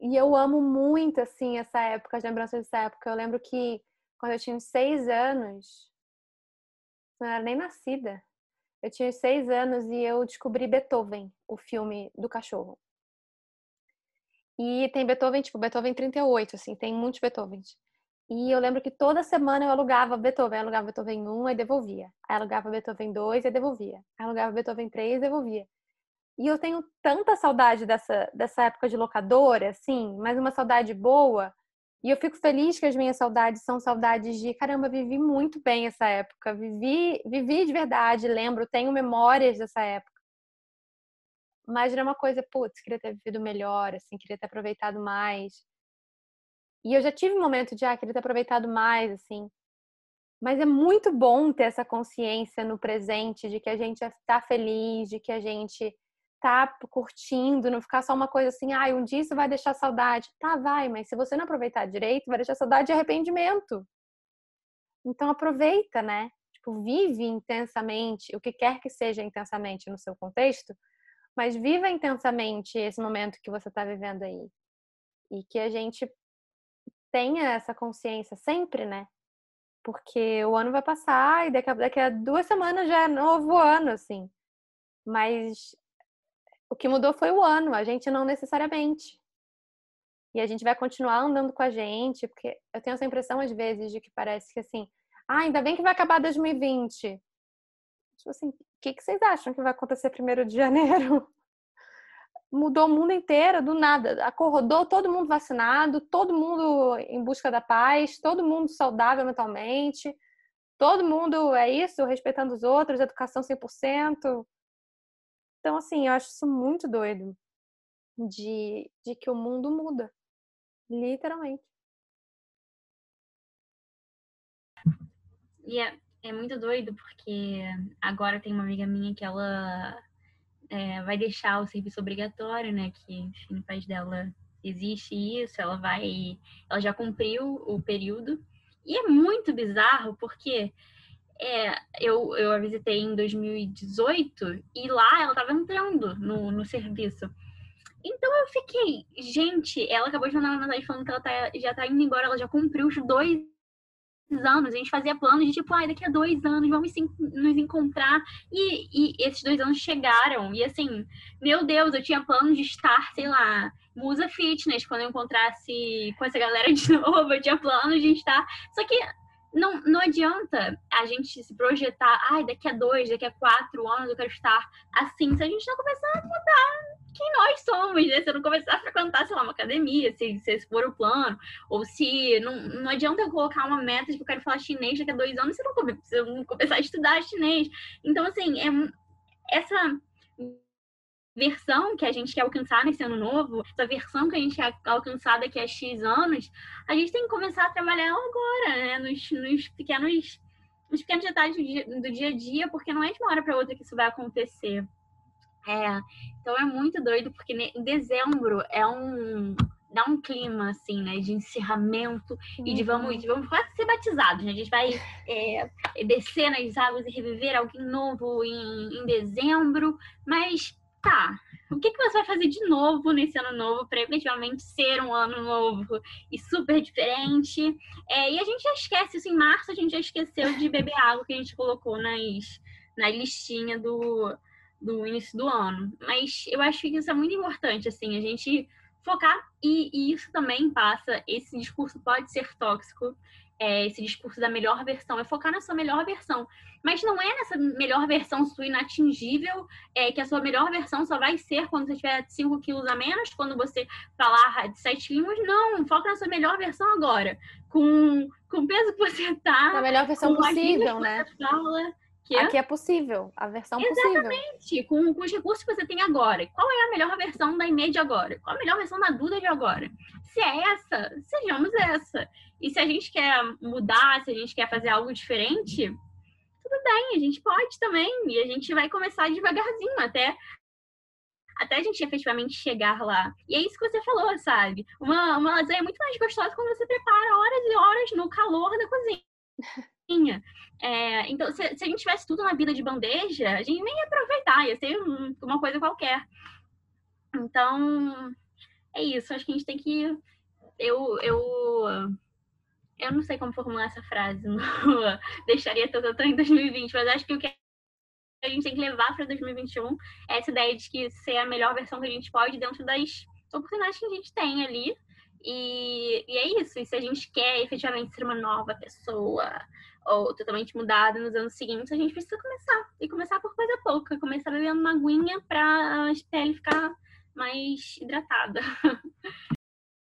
E eu amo muito assim essa época, as lembranças dessa época. Eu lembro que quando eu tinha uns seis anos, não era nem nascida. Eu tinha seis anos e eu descobri Beethoven, o filme do cachorro. E tem Beethoven, tipo, Beethoven 38, assim, tem muitos Beethovens. E eu lembro que toda semana eu alugava Beethoven. Eu alugava Beethoven 1 e devolvia. Aí alugava Beethoven 2 e devolvia. Aí alugava Beethoven 3 e devolvia. E eu tenho tanta saudade dessa, dessa época de locadora, assim, mas uma saudade boa. E eu fico feliz que as minhas saudades são saudades de caramba, vivi muito bem essa época. Vivi, vivi de verdade, lembro, tenho memórias dessa época. Mas era uma coisa, putz, queria ter vivido melhor, assim, queria ter aproveitado mais. E eu já tive um momento de, ah, queria ter aproveitado mais, assim. Mas é muito bom ter essa consciência no presente de que a gente está feliz, de que a gente tá curtindo, não ficar só uma coisa assim, ah, um dia isso vai deixar saudade. Tá, vai, mas se você não aproveitar direito, vai deixar saudade e arrependimento. Então aproveita, né? Tipo, vive intensamente, o que quer que seja intensamente no seu contexto, mas viva intensamente esse momento que você está vivendo aí. E que a gente tenha essa consciência sempre, né? Porque o ano vai passar e daqui a, daqui a duas semanas já é novo ano, assim. Mas o que mudou foi o ano, a gente não necessariamente. E a gente vai continuar andando com a gente, porque eu tenho essa impressão às vezes de que parece que assim, ah, ainda bem que vai acabar 2020. Tipo assim, o que, que vocês acham que vai acontecer primeiro de janeiro? Mudou o mundo inteiro, do nada. Acordou todo mundo vacinado, todo mundo em busca da paz, todo mundo saudável mentalmente, todo mundo é isso, respeitando os outros, educação 100%. Então, assim, eu acho isso muito doido de, de que o mundo muda, literalmente. E é, é muito doido porque agora tem uma amiga minha que ela é, vai deixar o serviço obrigatório, né? Que enfim, no país dela existe isso, ela vai. Ela já cumpriu o período. E é muito bizarro porque é, eu, eu a visitei em 2018 e lá ela estava entrando no, no serviço. Então eu fiquei, gente, ela acabou de mandar uma mensagem falando que ela tá, já tá indo embora, ela já cumpriu os dois anos, a gente fazia planos de tipo, ai, daqui a dois anos vamos nos encontrar. E, e esses dois anos chegaram. E assim, meu Deus, eu tinha planos de estar, sei lá, Musa Fitness, quando eu encontrasse com essa galera de novo, eu tinha planos de estar. Só que não, não adianta a gente se projetar, ai, daqui a dois, daqui a quatro anos eu quero estar assim, se a gente não começar a mudar quem nós somos, né? Se eu não começar a frequentar, sei lá, uma academia, se, se esse for o plano, ou se não, não adianta eu colocar uma meta de que eu quero falar chinês daqui a dois anos se eu não, se eu não começar a estudar chinês. Então, assim, é, essa versão que a gente quer alcançar nesse ano novo, essa versão que a gente quer alcançar daqui a X anos, a gente tem que começar a trabalhar agora, né? Nos, nos pequenos nos pequenos detalhes do dia, do dia a dia, porque não é de uma hora para outra que isso vai acontecer. É, então é muito doido, porque em dezembro é um dá um clima assim, né, de encerramento uhum. e de vamos, uhum. de vamos quase ser batizados, né? A gente vai é, descer nas águas e reviver alguém novo em, em dezembro, mas tá, o que, que você vai fazer de novo nesse ano novo para efetivamente ser um ano novo e super diferente? É, e a gente já esquece isso em março, a gente já esqueceu de beber água que a gente colocou nas, na listinha do, do início do ano. Mas eu acho que isso é muito importante, assim, a gente focar e, e isso também passa, esse discurso pode ser tóxico, é, esse discurso da melhor versão, é focar na sua melhor versão. Mas não é nessa melhor versão sua inatingível, é, que a sua melhor versão só vai ser quando você tiver 5 quilos a menos, quando você falar de 7 quilos. Não, foca na sua melhor versão agora. Com, com o peso que você tá. A melhor versão possível, né? Fala, que Aqui é possível, a versão Exatamente, possível. Com, com os recursos que você tem agora. Qual é a melhor versão da Image agora? Qual a melhor versão da Duda de agora? Se é essa, sejamos essa. E se a gente quer mudar, se a gente quer fazer algo diferente, tudo bem, a gente pode também. E a gente vai começar devagarzinho, até até a gente efetivamente chegar lá. E é isso que você falou, sabe? Uma, uma lasanha é muito mais gostosa quando você prepara horas e horas no calor da cozinha. É, então, se, se, a gente tivesse tudo na vida de bandeja, a gente nem ia aproveitar, ia ser um, uma coisa qualquer. Então, é isso. Acho que a gente tem que. Eu, eu eu não sei como formular essa frase, não deixaria tanto em 2020, mas acho que o que a gente tem que levar para 2021 é essa ideia de que ser a melhor versão que a gente pode dentro das oportunidades que a gente tem ali. E, e é isso. E se a gente quer efetivamente ser uma nova pessoa ou totalmente mudada nos anos seguintes, a gente precisa começar. E começar por coisa pouca. Começar bebendo uma aguinha para a pele ficar mais hidratada.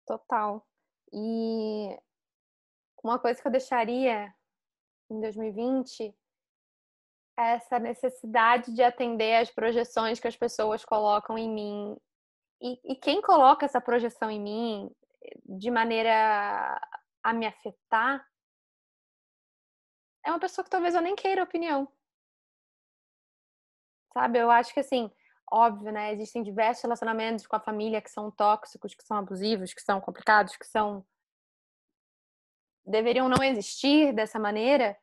Total. E uma coisa que eu deixaria em 2020 é essa necessidade de atender às projeções que as pessoas colocam em mim. E, e quem coloca essa projeção em mim de maneira a me afetar é uma pessoa que talvez eu nem queira opinião. Sabe? Eu acho que assim, óbvio, né? Existem diversos relacionamentos com a família que são tóxicos, que são abusivos, que são complicados, que são deveriam não existir dessa maneira,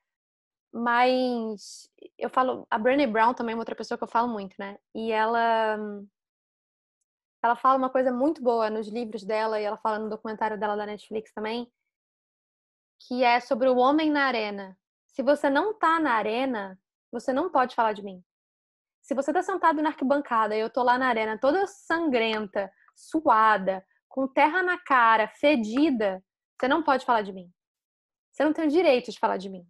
mas eu falo, a Brené Brown também é outra pessoa que eu falo muito, né? E ela ela fala uma coisa muito boa nos livros dela e ela fala no documentário dela da Netflix também, que é sobre o homem na arena. Se você não tá na arena, você não pode falar de mim. Se você tá sentado na arquibancada e eu tô lá na arena toda sangrenta, suada, com terra na cara, fedida, você não pode falar de mim. Você não tem o direito de falar de mim.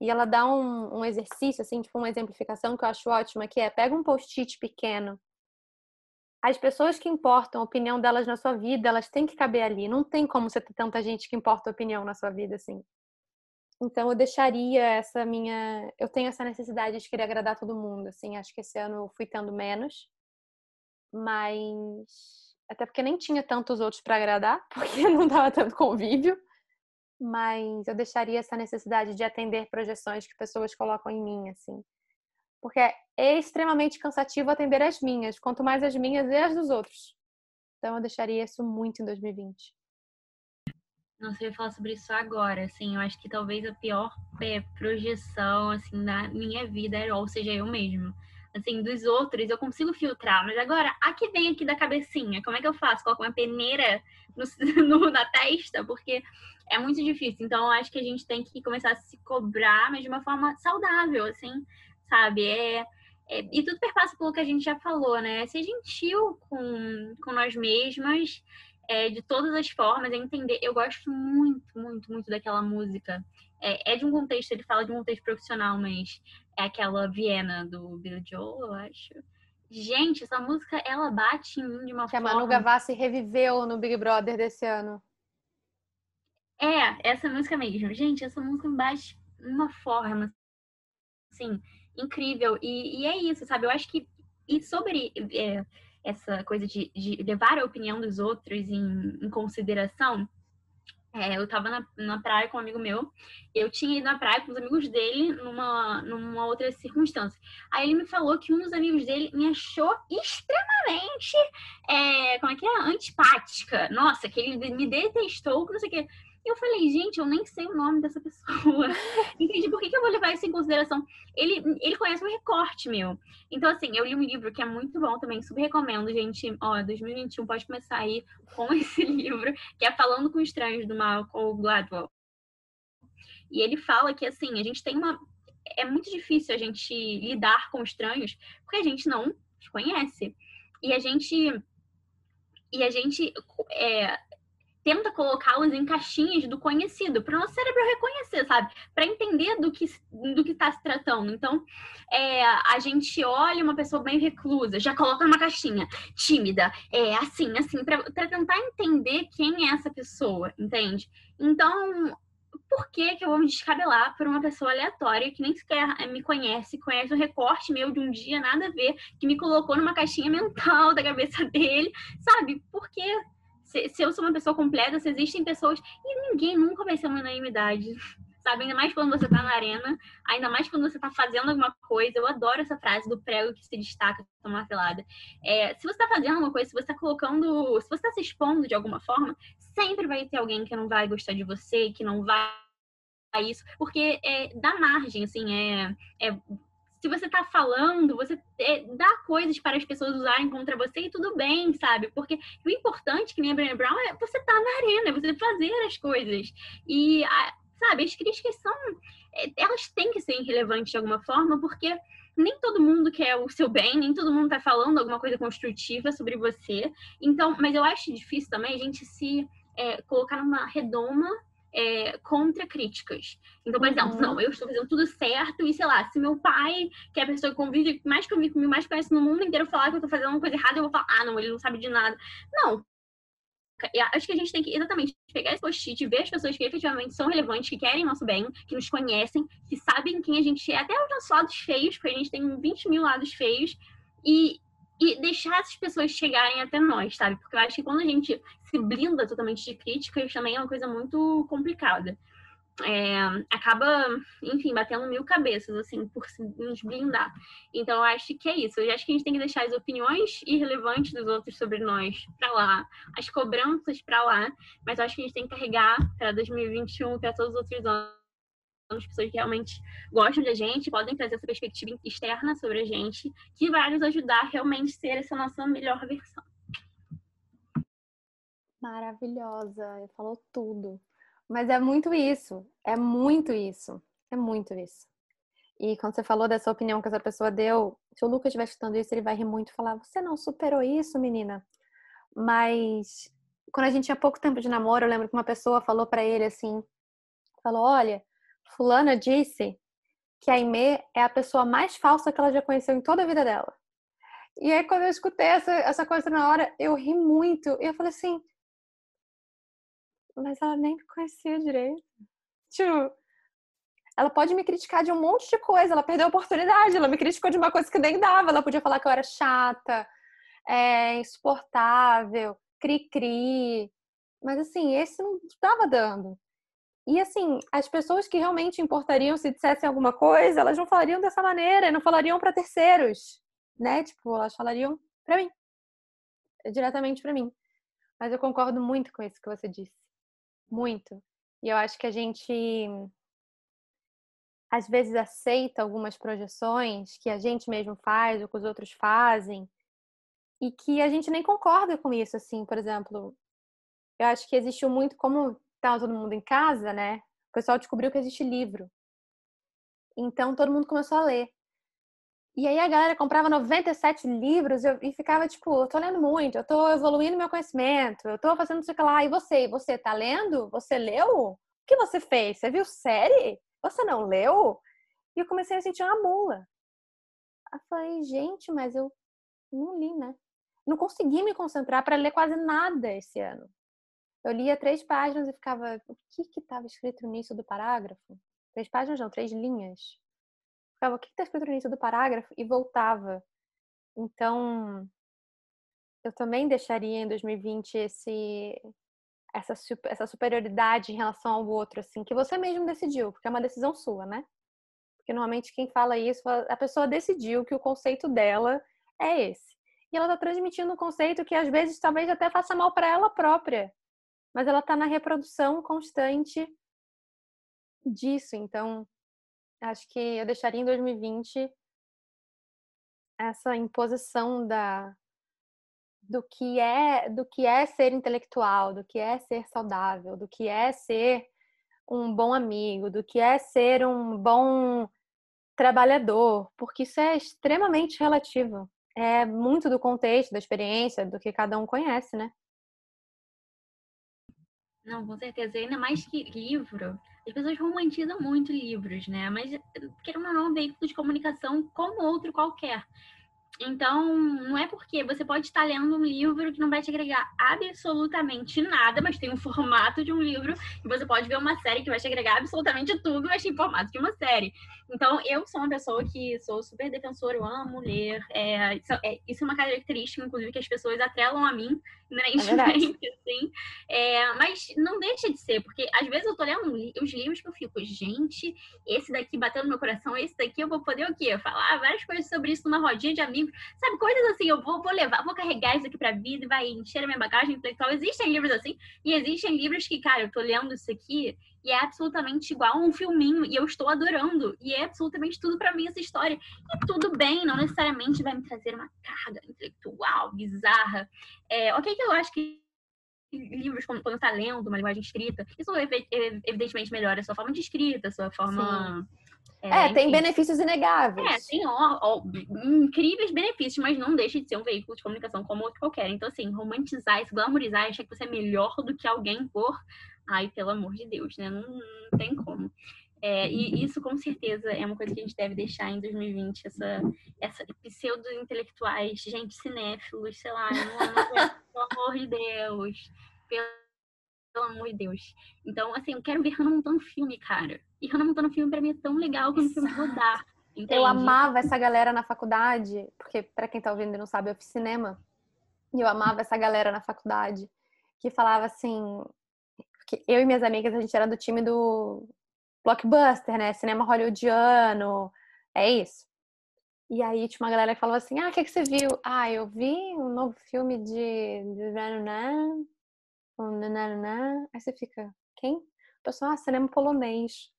E ela dá um, um exercício, assim, tipo uma exemplificação que eu acho ótima, que é pega um post-it pequeno. As pessoas que importam a opinião delas na sua vida, elas têm que caber ali. Não tem como você ter tanta gente que importa a opinião na sua vida, assim. Então eu deixaria essa minha. Eu tenho essa necessidade de querer agradar todo mundo, assim. Acho que esse ano eu fui tendo menos. Mas. Até porque nem tinha tantos outros para agradar, porque não dava tanto convívio mas eu deixaria essa necessidade de atender projeções que pessoas colocam em mim, assim. Porque é extremamente cansativo atender as minhas, quanto mais as minhas e as dos outros. Então eu deixaria isso muito em 2020. Não sei falar sobre isso agora, assim, eu acho que talvez a pior é, projeção, assim, da minha vida, é, ou seja, eu mesmo assim, dos outros, eu consigo filtrar. Mas agora, a que vem aqui da cabecinha, como é que eu faço? Coloco uma peneira no, no, na testa? Porque é muito difícil. Então, eu acho que a gente tem que começar a se cobrar, mas de uma forma saudável, assim, sabe? É, é, e tudo perpassa pelo que a gente já falou, né? Ser gentil com, com nós mesmas, é, de todas as formas, é entender. Eu gosto muito, muito, muito daquela música. É, é, de um contexto, ele fala de um contexto profissional, mas é aquela Viena do Billy Joel, eu acho. Gente, essa música, ela bate em mim de uma que forma... Que a Manu Gavassi reviveu no Big Brother desse ano. É, essa música mesmo. Gente, essa música me bate de uma forma, assim, incrível. E, e é isso, sabe? Eu acho que... E sobre é, essa coisa de, de, levar a opinião dos outros em, em consideração é, eu tava na, na praia com um amigo meu, eu tinha ido na praia com os amigos dele numa, numa outra circunstância. Aí ele me falou que um dos amigos dele me achou extremamente, é, como é que é? Antipática. Nossa, que ele me detestou, que não sei o quê. E eu falei, gente, eu nem sei o nome dessa pessoa. Entendi, por que, que eu vou levar isso em consideração? Ele, ele conhece um recorte meu. Então, assim, eu li um livro que é muito bom também, super recomendo, gente. Ó, 2021 pode começar aí com esse livro, que é Falando com Estranhos, do Malcolm Gladwell. E ele fala que, assim, a gente tem uma... É muito difícil a gente lidar com estranhos, porque a gente não conhece. E a gente... E a gente... É, tenta colocá-los em caixinhas do conhecido, para o nosso cérebro reconhecer, sabe? Para entender do que do que está se tratando. Então, é, a gente olha uma pessoa bem reclusa, já coloca numa caixinha, tímida, é assim, assim, para tentar entender quem é essa pessoa, entende? Então, por que, que eu vou me descabelar por uma pessoa aleatória que nem sequer é, me conhece, conhece o recorte meu de um dia, nada a ver, que me colocou numa caixinha mental da cabeça dele, sabe? Por quê? Se, se eu sou uma pessoa completa, se existem pessoas. E ninguém nunca vai ser uma unanimidade. sabe? Ainda mais quando você tá na arena, ainda mais quando você tá fazendo alguma coisa. Eu adoro essa frase do prego que se destaca com martelada. É, se você tá fazendo alguma coisa, se você tá colocando, se você tá se expondo de alguma forma, sempre vai ter alguém que não vai gostar de você, que não vai isso, porque é, dá margem, assim, é, é se você tá falando, você é, dá coisas para as pessoas usarem contra você e tudo bem, sabe? Porque o importante, que nem a Brené Brown, é você tá na arena, é você fazer as coisas. E, sabe, as críticas são. É, elas têm que ser irrelevantes de alguma forma, porque nem todo mundo quer o seu bem, nem todo mundo tá falando alguma coisa construtiva sobre você. Então, mas eu acho difícil também a gente se é, colocar numa redoma é, contra críticas. Então, por uhum. exemplo, não, eu estou fazendo tudo certo e, sei lá, se meu pai, que é a pessoa que convive, mais convive comigo, mais conhece no mundo inteiro, falar que eu estou fazendo uma coisa errada, eu vou falar, ah, não, ele não sabe de nada. Não. Acho que a gente tem que exatamente pegar esse post-it, ver as pessoas que efetivamente são relevantes, que querem nosso bem, que nos conhecem, que sabem quem a gente é, até os nossos lados feios, porque a gente tem 20 mil lados feios, e, e deixar essas pessoas chegarem até nós, sabe? Porque eu acho que quando a gente se blinda totalmente de críticas também é uma coisa muito complicada. É, acaba, enfim, batendo mil cabeças, assim, por nos blindar. Então, eu acho que é isso. Eu acho que a gente tem que deixar as opiniões irrelevantes dos outros sobre nós para lá, as cobranças para lá, mas eu acho que a gente tem que carregar para 2021, para todos os outros anos as pessoas que realmente gostam da gente, podem trazer essa perspectiva externa sobre a gente, que vai nos ajudar a realmente ser essa nossa melhor versão. Maravilhosa, falou tudo. Mas é muito isso, é muito isso, é muito isso. E quando você falou dessa opinião que essa pessoa deu, se o Lucas estiver escutando isso, ele vai rir muito e falar: Você não superou isso, menina? Mas quando a gente tinha pouco tempo de namoro, eu lembro que uma pessoa falou para ele assim: Falou, olha, Fulana disse que a Aimee é a pessoa mais falsa que ela já conheceu em toda a vida dela. E aí, quando eu escutei essa, essa coisa na hora, eu ri muito. E eu falei assim: Mas ela nem me conhecia direito. Tipo, ela pode me criticar de um monte de coisa. Ela perdeu a oportunidade. Ela me criticou de uma coisa que nem dava. Ela podia falar que eu era chata, é, insuportável, cri-cri. Mas assim, esse não estava dando. E assim, as pessoas que realmente importariam se dissessem alguma coisa, elas não falariam dessa maneira, não falariam para terceiros, né? Tipo, elas falariam para mim, diretamente para mim. Mas eu concordo muito com isso que você disse, muito. E eu acho que a gente às vezes aceita algumas projeções que a gente mesmo faz ou que os outros fazem e que a gente nem concorda com isso, assim, por exemplo. Eu acho que existiu muito como estava todo mundo em casa, né? O pessoal descobriu que existe livro. Então todo mundo começou a ler. E aí a galera comprava 97 livros e ficava tipo, eu tô lendo muito, eu tô evoluindo meu conhecimento, eu tô fazendo isso lá. E você, você tá lendo? Você leu? O que você fez? Você viu série? Você não leu? E eu comecei a sentir uma mula. Eu falei, gente, mas eu não li, né? Não consegui me concentrar para ler quase nada esse ano. Eu lia três páginas e ficava, o que que estava escrito no início do parágrafo? Três páginas não, três linhas. Ficava, o que está escrito no início do parágrafo? E voltava. Então, eu também deixaria em 2020 esse essa, essa superioridade em relação ao outro, assim, que você mesmo decidiu, porque é uma decisão sua, né? Porque normalmente quem fala isso, a pessoa decidiu que o conceito dela é esse. E ela está transmitindo um conceito que às vezes talvez até faça mal para ela própria mas ela está na reprodução constante disso. Então, acho que eu deixaria em 2020 essa imposição da do que é do que é ser intelectual, do que é ser saudável, do que é ser um bom amigo, do que é ser um bom trabalhador, porque isso é extremamente relativo. É muito do contexto, da experiência, do que cada um conhece, né? Não, com certeza. Ainda mais que livro. As pessoas romantizam muito livros, né? Mas, querendo ou não, é um veículo de comunicação como outro qualquer. Então, não é porque você pode estar lendo um livro que não vai te agregar absolutamente nada, mas tem um formato de um livro, e você pode ver uma série que vai te agregar absolutamente tudo, mas tem formato de uma série. Então, eu sou uma pessoa que sou super defensora, eu amo ler. É, isso, é, isso é uma característica, inclusive, que as pessoas atrelam a mim, inerentemente, é assim. É, mas não deixa de ser, porque às vezes eu tô lendo os livros que eu fico, gente, esse daqui bateu no meu coração, esse daqui eu vou poder o quê? Falar várias coisas sobre isso numa rodinha de amigos, sabe? Coisas assim, eu vou, vou levar, vou carregar isso aqui pra vida e vai encher a minha bagagem intelectual. Existem livros assim, e existem livros que, cara, eu tô lendo isso aqui e é absolutamente igual a um filminho e eu estou adorando. E é absolutamente tudo para mim essa história. E tudo bem não necessariamente vai me trazer uma carga intelectual bizarra. É, ok que eu acho que livros quando, quando tá lendo uma linguagem escrita isso evidentemente melhora a sua forma de escrita a sua forma é, é tem benefícios inegáveis. É, tem ó, ó, incríveis benefícios, mas não deixa de ser um veículo de comunicação como outro qualquer. Então, assim, romantizar isso, glamorizar, achar que você é melhor do que alguém por Ai, pelo amor de Deus, né? Não, não tem como. É, e isso com certeza é uma coisa que a gente deve deixar em 2020, essa, essa pseudo-intelectuais, gente cinéfilos, sei lá, pelo amor de Deus. Pelo, pelo, amor de Deus. Então, assim, eu quero ver Hannah montando filme, cara. E Hannah montando filme pra mim é tão legal quando o filme rodar. Entende? Eu amava essa galera na faculdade, porque para quem tá ouvindo e não sabe, eu fiz cinema. E eu amava essa galera na faculdade que falava assim, que eu e minhas amigas, a gente era do time do blockbuster, né? Cinema hollywoodiano, é isso. E aí tinha uma galera que falava assim, ah, o que, que você viu? Ah, eu vi um novo filme de... Aí você fica, quem? O pessoal, ah, cinema polonês.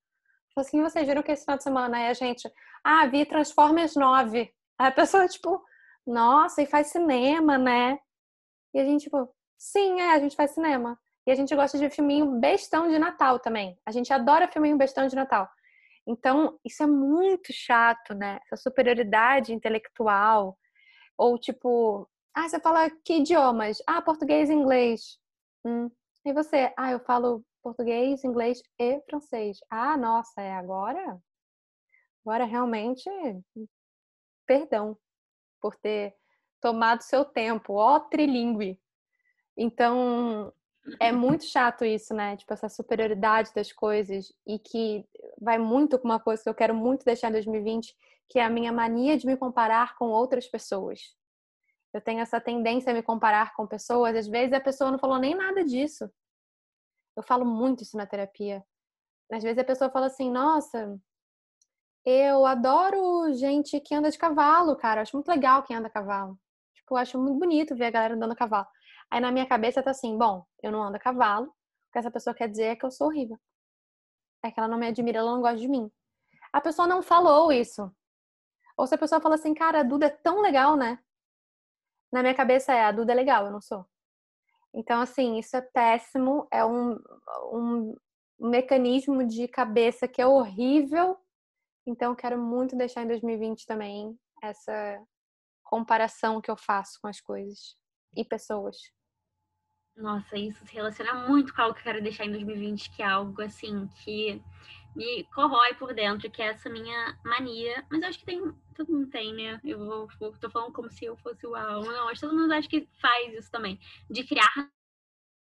Falei assim, vocês viram que esse final de semana? Aí a gente, ah, vi Transformers 9. Aí a pessoa, tipo, nossa, e faz cinema, né? E a gente, tipo, sim, é, a gente faz cinema. E a gente gosta de filminho bestão de Natal também. A gente adora filminho bestão de Natal. Então, isso é muito chato, né? Essa superioridade intelectual. Ou tipo, ah, você fala que idiomas? Ah, português e inglês. Hum. E você? Ah, eu falo português, inglês e francês. Ah, nossa, é agora? Agora realmente, perdão por ter tomado seu tempo, ó trilingue. Então, é muito chato isso, né? Tipo, essa superioridade das coisas e que vai muito com uma coisa que eu quero muito deixar em 2020, que é a minha mania de me comparar com outras pessoas. Eu tenho essa tendência a me comparar com pessoas, às vezes a pessoa não falou nem nada disso. Eu falo muito isso na terapia. Às vezes a pessoa fala assim: "Nossa, eu adoro gente que anda de cavalo, cara. Acho muito legal quem anda a cavalo. Tipo, eu acho muito bonito ver a galera andando a cavalo. Aí na minha cabeça tá assim, bom, eu não ando a cavalo, o que essa pessoa quer dizer é que eu sou horrível. É que ela não me admira, ela não gosta de mim. A pessoa não falou isso. Ou se a pessoa fala assim, cara, a Duda é tão legal, né? Na minha cabeça é, a Duda é legal, eu não sou. Então, assim, isso é péssimo, é um, um mecanismo de cabeça que é horrível. Então, quero muito deixar em 2020 também essa comparação que eu faço com as coisas e pessoas. Nossa, isso se relaciona muito com algo que eu quero deixar em 2020, que é algo assim que me corrói por dentro, que é essa minha mania. Mas eu acho que tem, todo mundo tem, né? Eu vou, vou tô falando como se eu fosse o alma, não, acho que todo mundo acho que faz isso também, de criar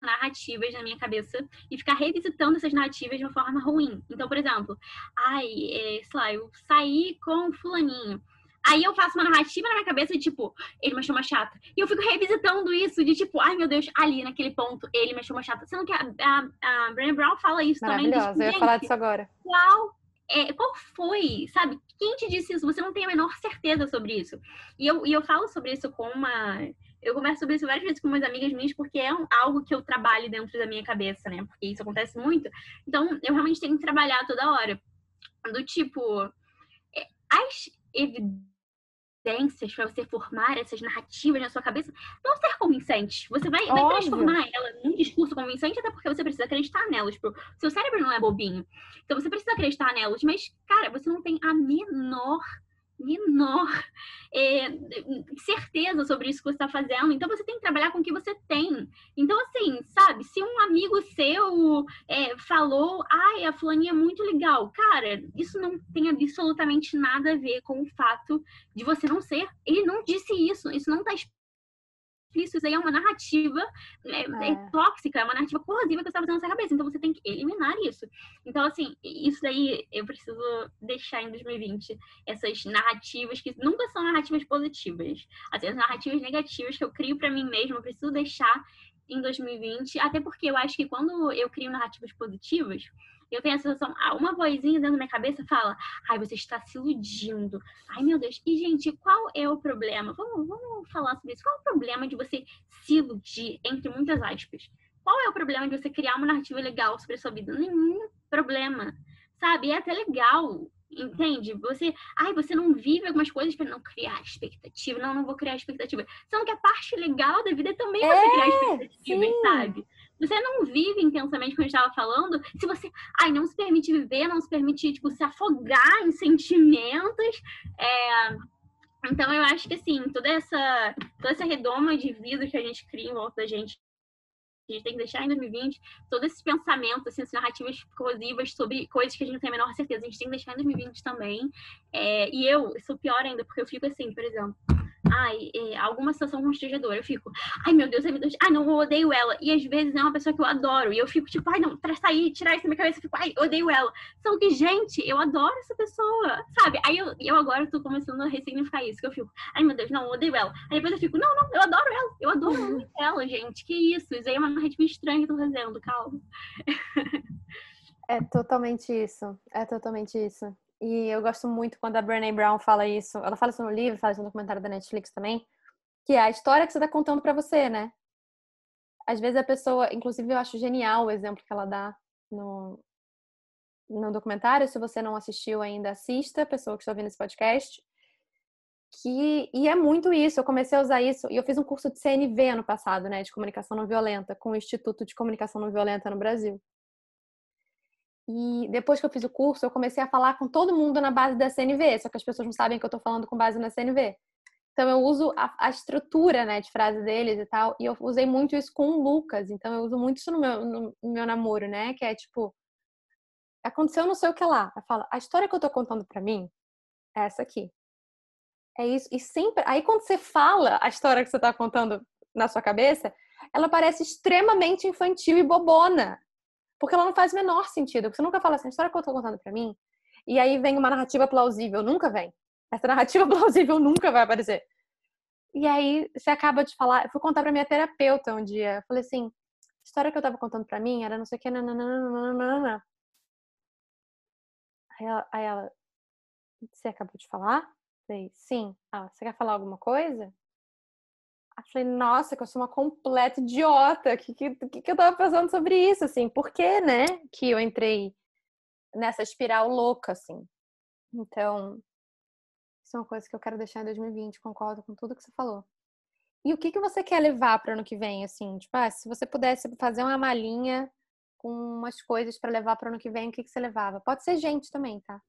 narrativas na minha cabeça e ficar revisitando essas narrativas de uma forma ruim. Então, por exemplo, ai, é, sei lá, eu saí com fulaninho. Aí eu faço uma narrativa na minha cabeça de tipo, ele me achou uma chata. E eu fico revisitando isso, de tipo, ai meu Deus, ali naquele ponto, ele me achou uma chata. Sendo que a, a, a Brené Brown fala isso também. Maravilhosa, eu ia falar disso agora. Qual, é, qual foi, sabe? Quem te disse isso? Você não tem a menor certeza sobre isso. E eu, e eu falo sobre isso com uma. Eu converso sobre isso várias vezes com umas amigas minhas, porque é um, algo que eu trabalho dentro da minha cabeça, né? Porque isso acontece muito. Então, eu realmente tenho que trabalhar toda hora. Do tipo, é, as evidências para você formar essas narrativas na sua cabeça vão ser convincentes. Você vai, vai transformar ela num discurso convincente, até porque você precisa acreditar nelas. Tipo, seu cérebro não é bobinho. Então você precisa acreditar nelas. Mas, cara, você não tem a menor menor é, certeza sobre isso que você está fazendo. Então você tem que trabalhar com o que você tem. Então, assim, sabe, se um amigo seu é, falou, ai, a fulaninha é muito legal, cara, isso não tem absolutamente nada a ver com o fato de você não ser. Ele não disse isso, isso não está isso aí é uma narrativa é, é. é, tóxica, é uma narrativa corrosiva que você está fazendo na sua cabeça. Então você tem que eliminar isso. Então, assim, isso daí eu preciso deixar em 2020. Essas narrativas que nunca são narrativas positivas. Assim, as narrativas negativas que eu crio para mim mesma, eu preciso deixar em 2020. Até porque eu acho que quando eu crio narrativas positivas, eu tenho a sensação, ah, uma vozinha dentro da minha cabeça fala, ai, você está se iludindo. Ai, meu Deus. E, gente, qual é o problema? Vamos, vamos falar sobre isso. Qual é o problema de você se iludir, entre muitas aspas? Qual é o problema de você criar uma narrativa legal sobre a sua vida? Nenhum problema. Sabe? É até legal Entende? Você, ai, você não vive algumas coisas para não criar expectativa. Não, não vou criar expectativa. Sendo que a parte legal da vida é também é, você criar expectativas, sabe? Você não vive intensamente, como a gente estava falando, se você, ai, não se permite viver, não se permite, tipo, se afogar em sentimentos. É... Então, eu acho que, assim, toda essa, toda essa redoma de vida que a gente cria em volta da gente a gente tem que deixar em 2020 todos esses pensamentos, assim, as narrativas corrosivas sobre coisas que a gente não tem a menor certeza. A gente tem que deixar em 2020 também. É, e eu sou pior ainda, porque eu fico assim, por exemplo ai, é, alguma situação constrangedora, eu fico, ai meu Deus, ai meu Deus, ai não, eu odeio ela. E às vezes é uma pessoa que eu adoro, e eu fico tipo, ai não, pra sair, tirar isso da minha cabeça, eu fico, ai, odeio ela. Só que, gente, eu adoro essa pessoa, sabe? Aí eu, eu agora tô começando a ressignificar isso, que eu fico, ai meu Deus, não, eu odeio ela. Aí depois eu fico, não, não, eu adoro ela, eu adoro uhum. muito ela, gente, que isso, isso aí é uma narrativa estranha que eu tô fazendo, calma. É totalmente isso, é totalmente isso. E eu gosto muito quando a Brené Brown fala isso. Ela fala isso no livro, fala isso no documentário da Netflix também, que é a história que você está contando para você, né? Às vezes a pessoa, inclusive eu acho genial o exemplo que ela dá no, no documentário. Se você não assistiu ainda, assista, pessoa que está ouvindo esse podcast. Que, e é muito isso, eu comecei a usar isso, e eu fiz um curso de CNV ano passado, né, de comunicação não violenta, com o Instituto de Comunicação Não Violenta no Brasil. E depois que eu fiz o curso, eu comecei a falar com todo mundo na base da CNV, só que as pessoas não sabem que eu estou falando com base na CNV. Então eu uso a, a, estrutura, né, de frase deles e tal, e eu usei muito isso com o Lucas. Então eu uso muito isso no meu, no, no meu namoro, né, que é tipo aconteceu não sei o que lá. Eu falo, a história que eu tô contando para mim é essa aqui. É isso. E sempre, aí quando você fala a história que você tá contando na sua cabeça, ela parece extremamente infantil e bobona. Porque ela não faz o menor sentido. Você nunca fala assim, a história que eu tô contando pra mim. E aí vem uma narrativa plausível. Nunca vem. Essa narrativa plausível nunca vai aparecer. E aí você acaba de falar. Eu fui contar pra minha terapeuta um dia. Eu falei assim: a história que eu tava contando pra mim era não sei o que. Nananana. Aí ela, aí ela. Você acabou de falar? Falei, sim. Ah, você quer falar alguma coisa? Eu falei, nossa, que eu sou uma completa idiota. O que, que, que eu tava pensando sobre isso, assim? Por que, né, que eu entrei nessa espiral louca, assim? Então, isso é uma coisa que eu quero deixar em 2020, concordo com tudo que você falou. E o que, que você quer levar para ano que vem, assim? Tipo, ah, se você pudesse fazer uma malinha com umas coisas para levar para ano que vem, o que, que você levava? Pode ser gente também, tá?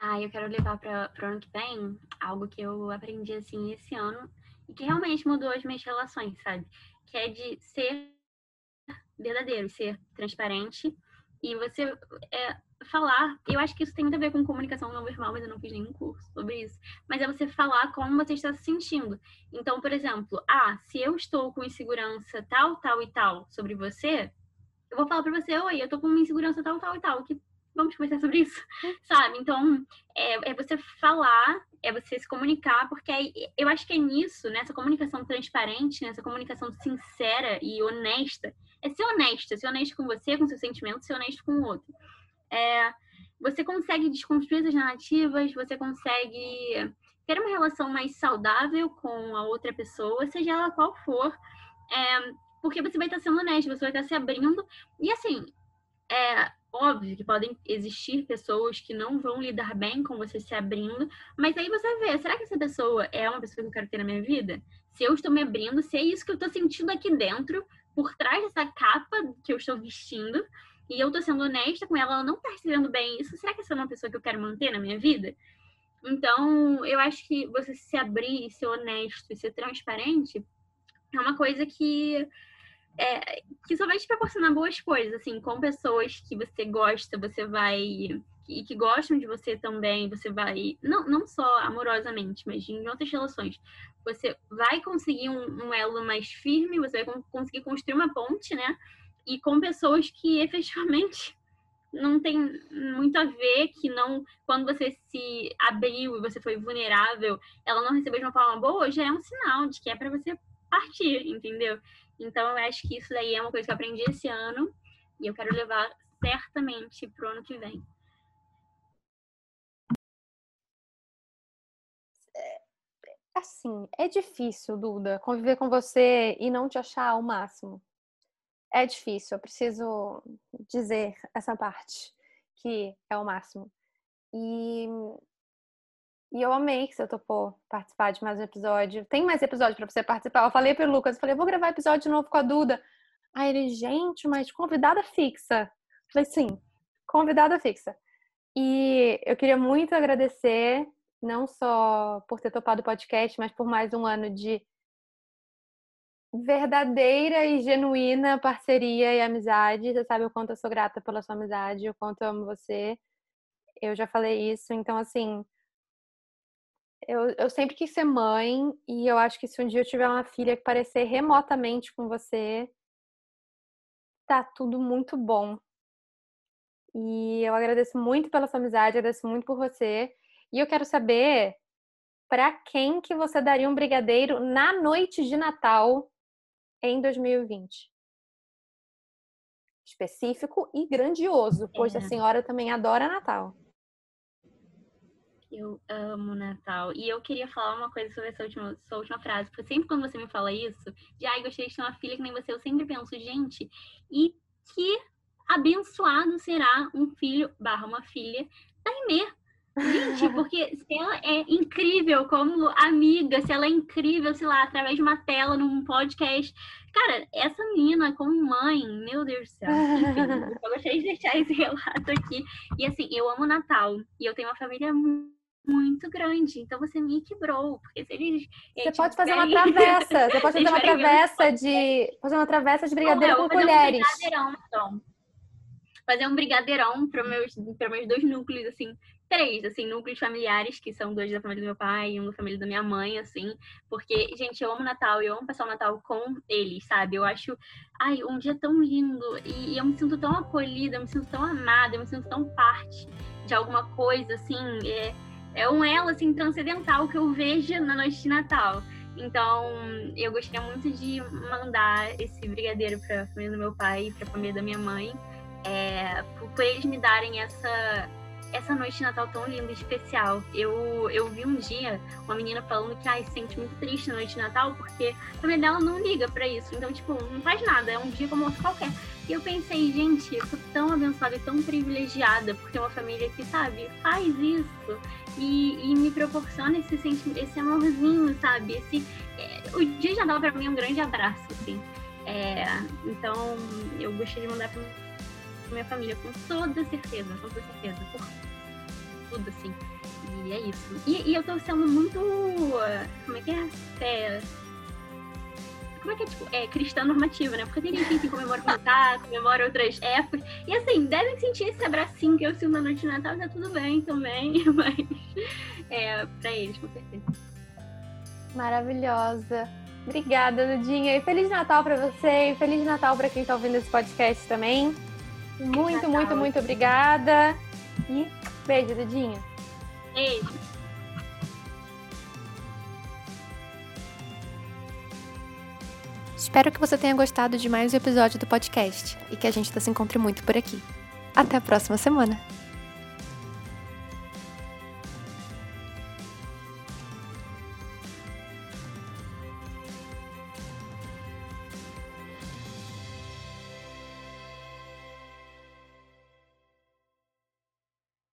Ah, eu quero levar para o ano que vem algo que eu aprendi, assim, esse ano e que realmente mudou as minhas relações, sabe? Que é de ser verdadeiro, ser transparente e você é, falar. Eu acho que isso tem muito a ver com comunicação não verbal, mas eu não fiz nenhum curso sobre isso. Mas é você falar como você está se sentindo. Então, por exemplo, ah, se eu estou com insegurança tal, tal e tal sobre você, eu vou falar para você, oi, eu tô com insegurança tal, tal e tal. Que vamos conversar sobre isso, sabe? Então, é, é, você falar, é você se comunicar, porque é, eu acho que é nisso, nessa comunicação transparente, nessa comunicação sincera e honesta, é ser honesta, ser honesta com você, com seus sentimentos, ser honesto com o outro. É, você consegue desconstruir essas narrativas, você consegue ter uma relação mais saudável com a outra pessoa, seja ela qual for, é, porque você vai estar sendo honesto, você vai estar se abrindo, e assim, é, Óbvio que podem existir pessoas que não vão lidar bem com você se abrindo, mas aí você vê, será que essa pessoa é uma pessoa que eu quero ter na minha vida? Se eu estou me abrindo, se é isso que eu estou sentindo aqui dentro, por trás dessa capa que eu estou vestindo, e eu estou sendo honesta com ela, ela não está recebendo bem isso, será que essa é uma pessoa que eu quero manter na minha vida? Então, eu acho que você se abrir, ser honesto e ser transparente é uma coisa que é, que só vai te proporcionar boas coisas, assim, com pessoas que você gosta, você vai e que gostam de você também, você vai, não, não só amorosamente, mas em outras relações, você vai conseguir um, um elo mais firme, você vai conseguir construir uma ponte, né? E com pessoas que efetivamente não tem muito a ver, que não, quando você se abriu e você foi vulnerável, ela não recebeu de uma forma boa, já é um sinal de que é para você partir, entendeu? Então eu acho que isso daí é uma coisa que eu aprendi esse ano e eu quero levar certamente pro ano que vem. Assim, é difícil, Duda, conviver com você e não te achar o máximo. É difícil, eu preciso dizer essa parte, que é o máximo. E, e eu amei que você topou participar de mais um episódio. Tem mais episódio para você participar. Eu falei pro Lucas, eu falei, vou gravar episódio de novo com a Duda. Aí ele, gente, mas convidada fixa. Eu falei, sim, convidada fixa. E eu queria muito agradecer não só por ter topado o podcast, mas por mais um ano de verdadeira e genuína parceria e amizade. Você sabe o quanto eu sou grata pela sua amizade, o quanto eu amo você. Eu já falei isso, então assim, eu, eu sempre quis ser mãe e eu acho que se um dia eu tiver uma filha que parecer remotamente com você, tá tudo muito bom. E eu agradeço muito pela sua amizade, agradeço muito por você. E eu quero saber para quem que você daria um brigadeiro na noite de Natal em 2020. Específico e grandioso, pois é. a senhora também adora Natal. Eu amo Natal. E eu queria falar uma coisa sobre essa última, sua última frase. Porque sempre quando você me fala isso, de ai, gostaria de ter uma filha que nem você, eu sempre penso, gente, e que abençoado será um filho barra uma filha da Imê. Gente, porque se ela é incrível como amiga, se ela é incrível, sei lá, através de uma tela, num podcast. Cara, essa menina como mãe, meu Deus do céu. Enfim, eu gostaria de deixar esse relato aqui. E assim, eu amo Natal. E eu tenho uma família muito grande. Então você me quebrou. Porque se eles. Você pode fazer uma travessa. Você pode fazer uma travessa de. Fazer uma travessa de brigadeiro com colheres. Um brigadeirão, então. Fazer um brigadeirão para meus, meus dois núcleos, assim, três, assim, núcleos familiares, que são dois da família do meu pai e um da família da minha mãe, assim, porque, gente, eu amo Natal, eu amo passar o Natal com eles, sabe? Eu acho, ai, um dia tão lindo e, e eu me sinto tão acolhida, eu me sinto tão amada, eu me sinto tão parte de alguma coisa, assim, é, é um elo, assim, transcendental que eu vejo na noite de Natal. Então, eu gostaria muito de mandar esse brigadeiro para a família do meu pai e para a família da minha mãe, é, por, por eles me darem essa essa noite de Natal tão linda e especial. Eu, eu vi um dia uma menina falando que ai, se sente muito triste na noite de Natal porque a família dela não liga para isso. Então, tipo, não faz nada, é um dia como outro qualquer. E eu pensei, gente, eu sou tão abençoada e tão privilegiada por ter uma família que, sabe, faz isso e, e me proporciona esse, esse amorzinho, sabe? Esse, é, o dia de Natal para mim é um grande abraço, assim. É, então, eu gostaria de mandar pra minha família, com toda certeza, com toda certeza, por tudo, assim. E é isso. E, e eu tô sendo muito. Como é que é? é como é que é, tipo, é cristã normativa, né? Porque tem gente que comemora o Natal, comemora outras épocas. E assim, devem sentir esse abracinho que eu sinto na noite de Natal, tá tudo bem também, mas é pra eles, com certeza. Maravilhosa. Obrigada, Dudinha. E Feliz Natal para você e Feliz Natal para quem tá ouvindo esse podcast também. Muito, muito, muito obrigada. E beijo, Dedinho. Beijo. Espero que você tenha gostado de mais um episódio do podcast e que a gente se encontre muito por aqui. Até a próxima semana!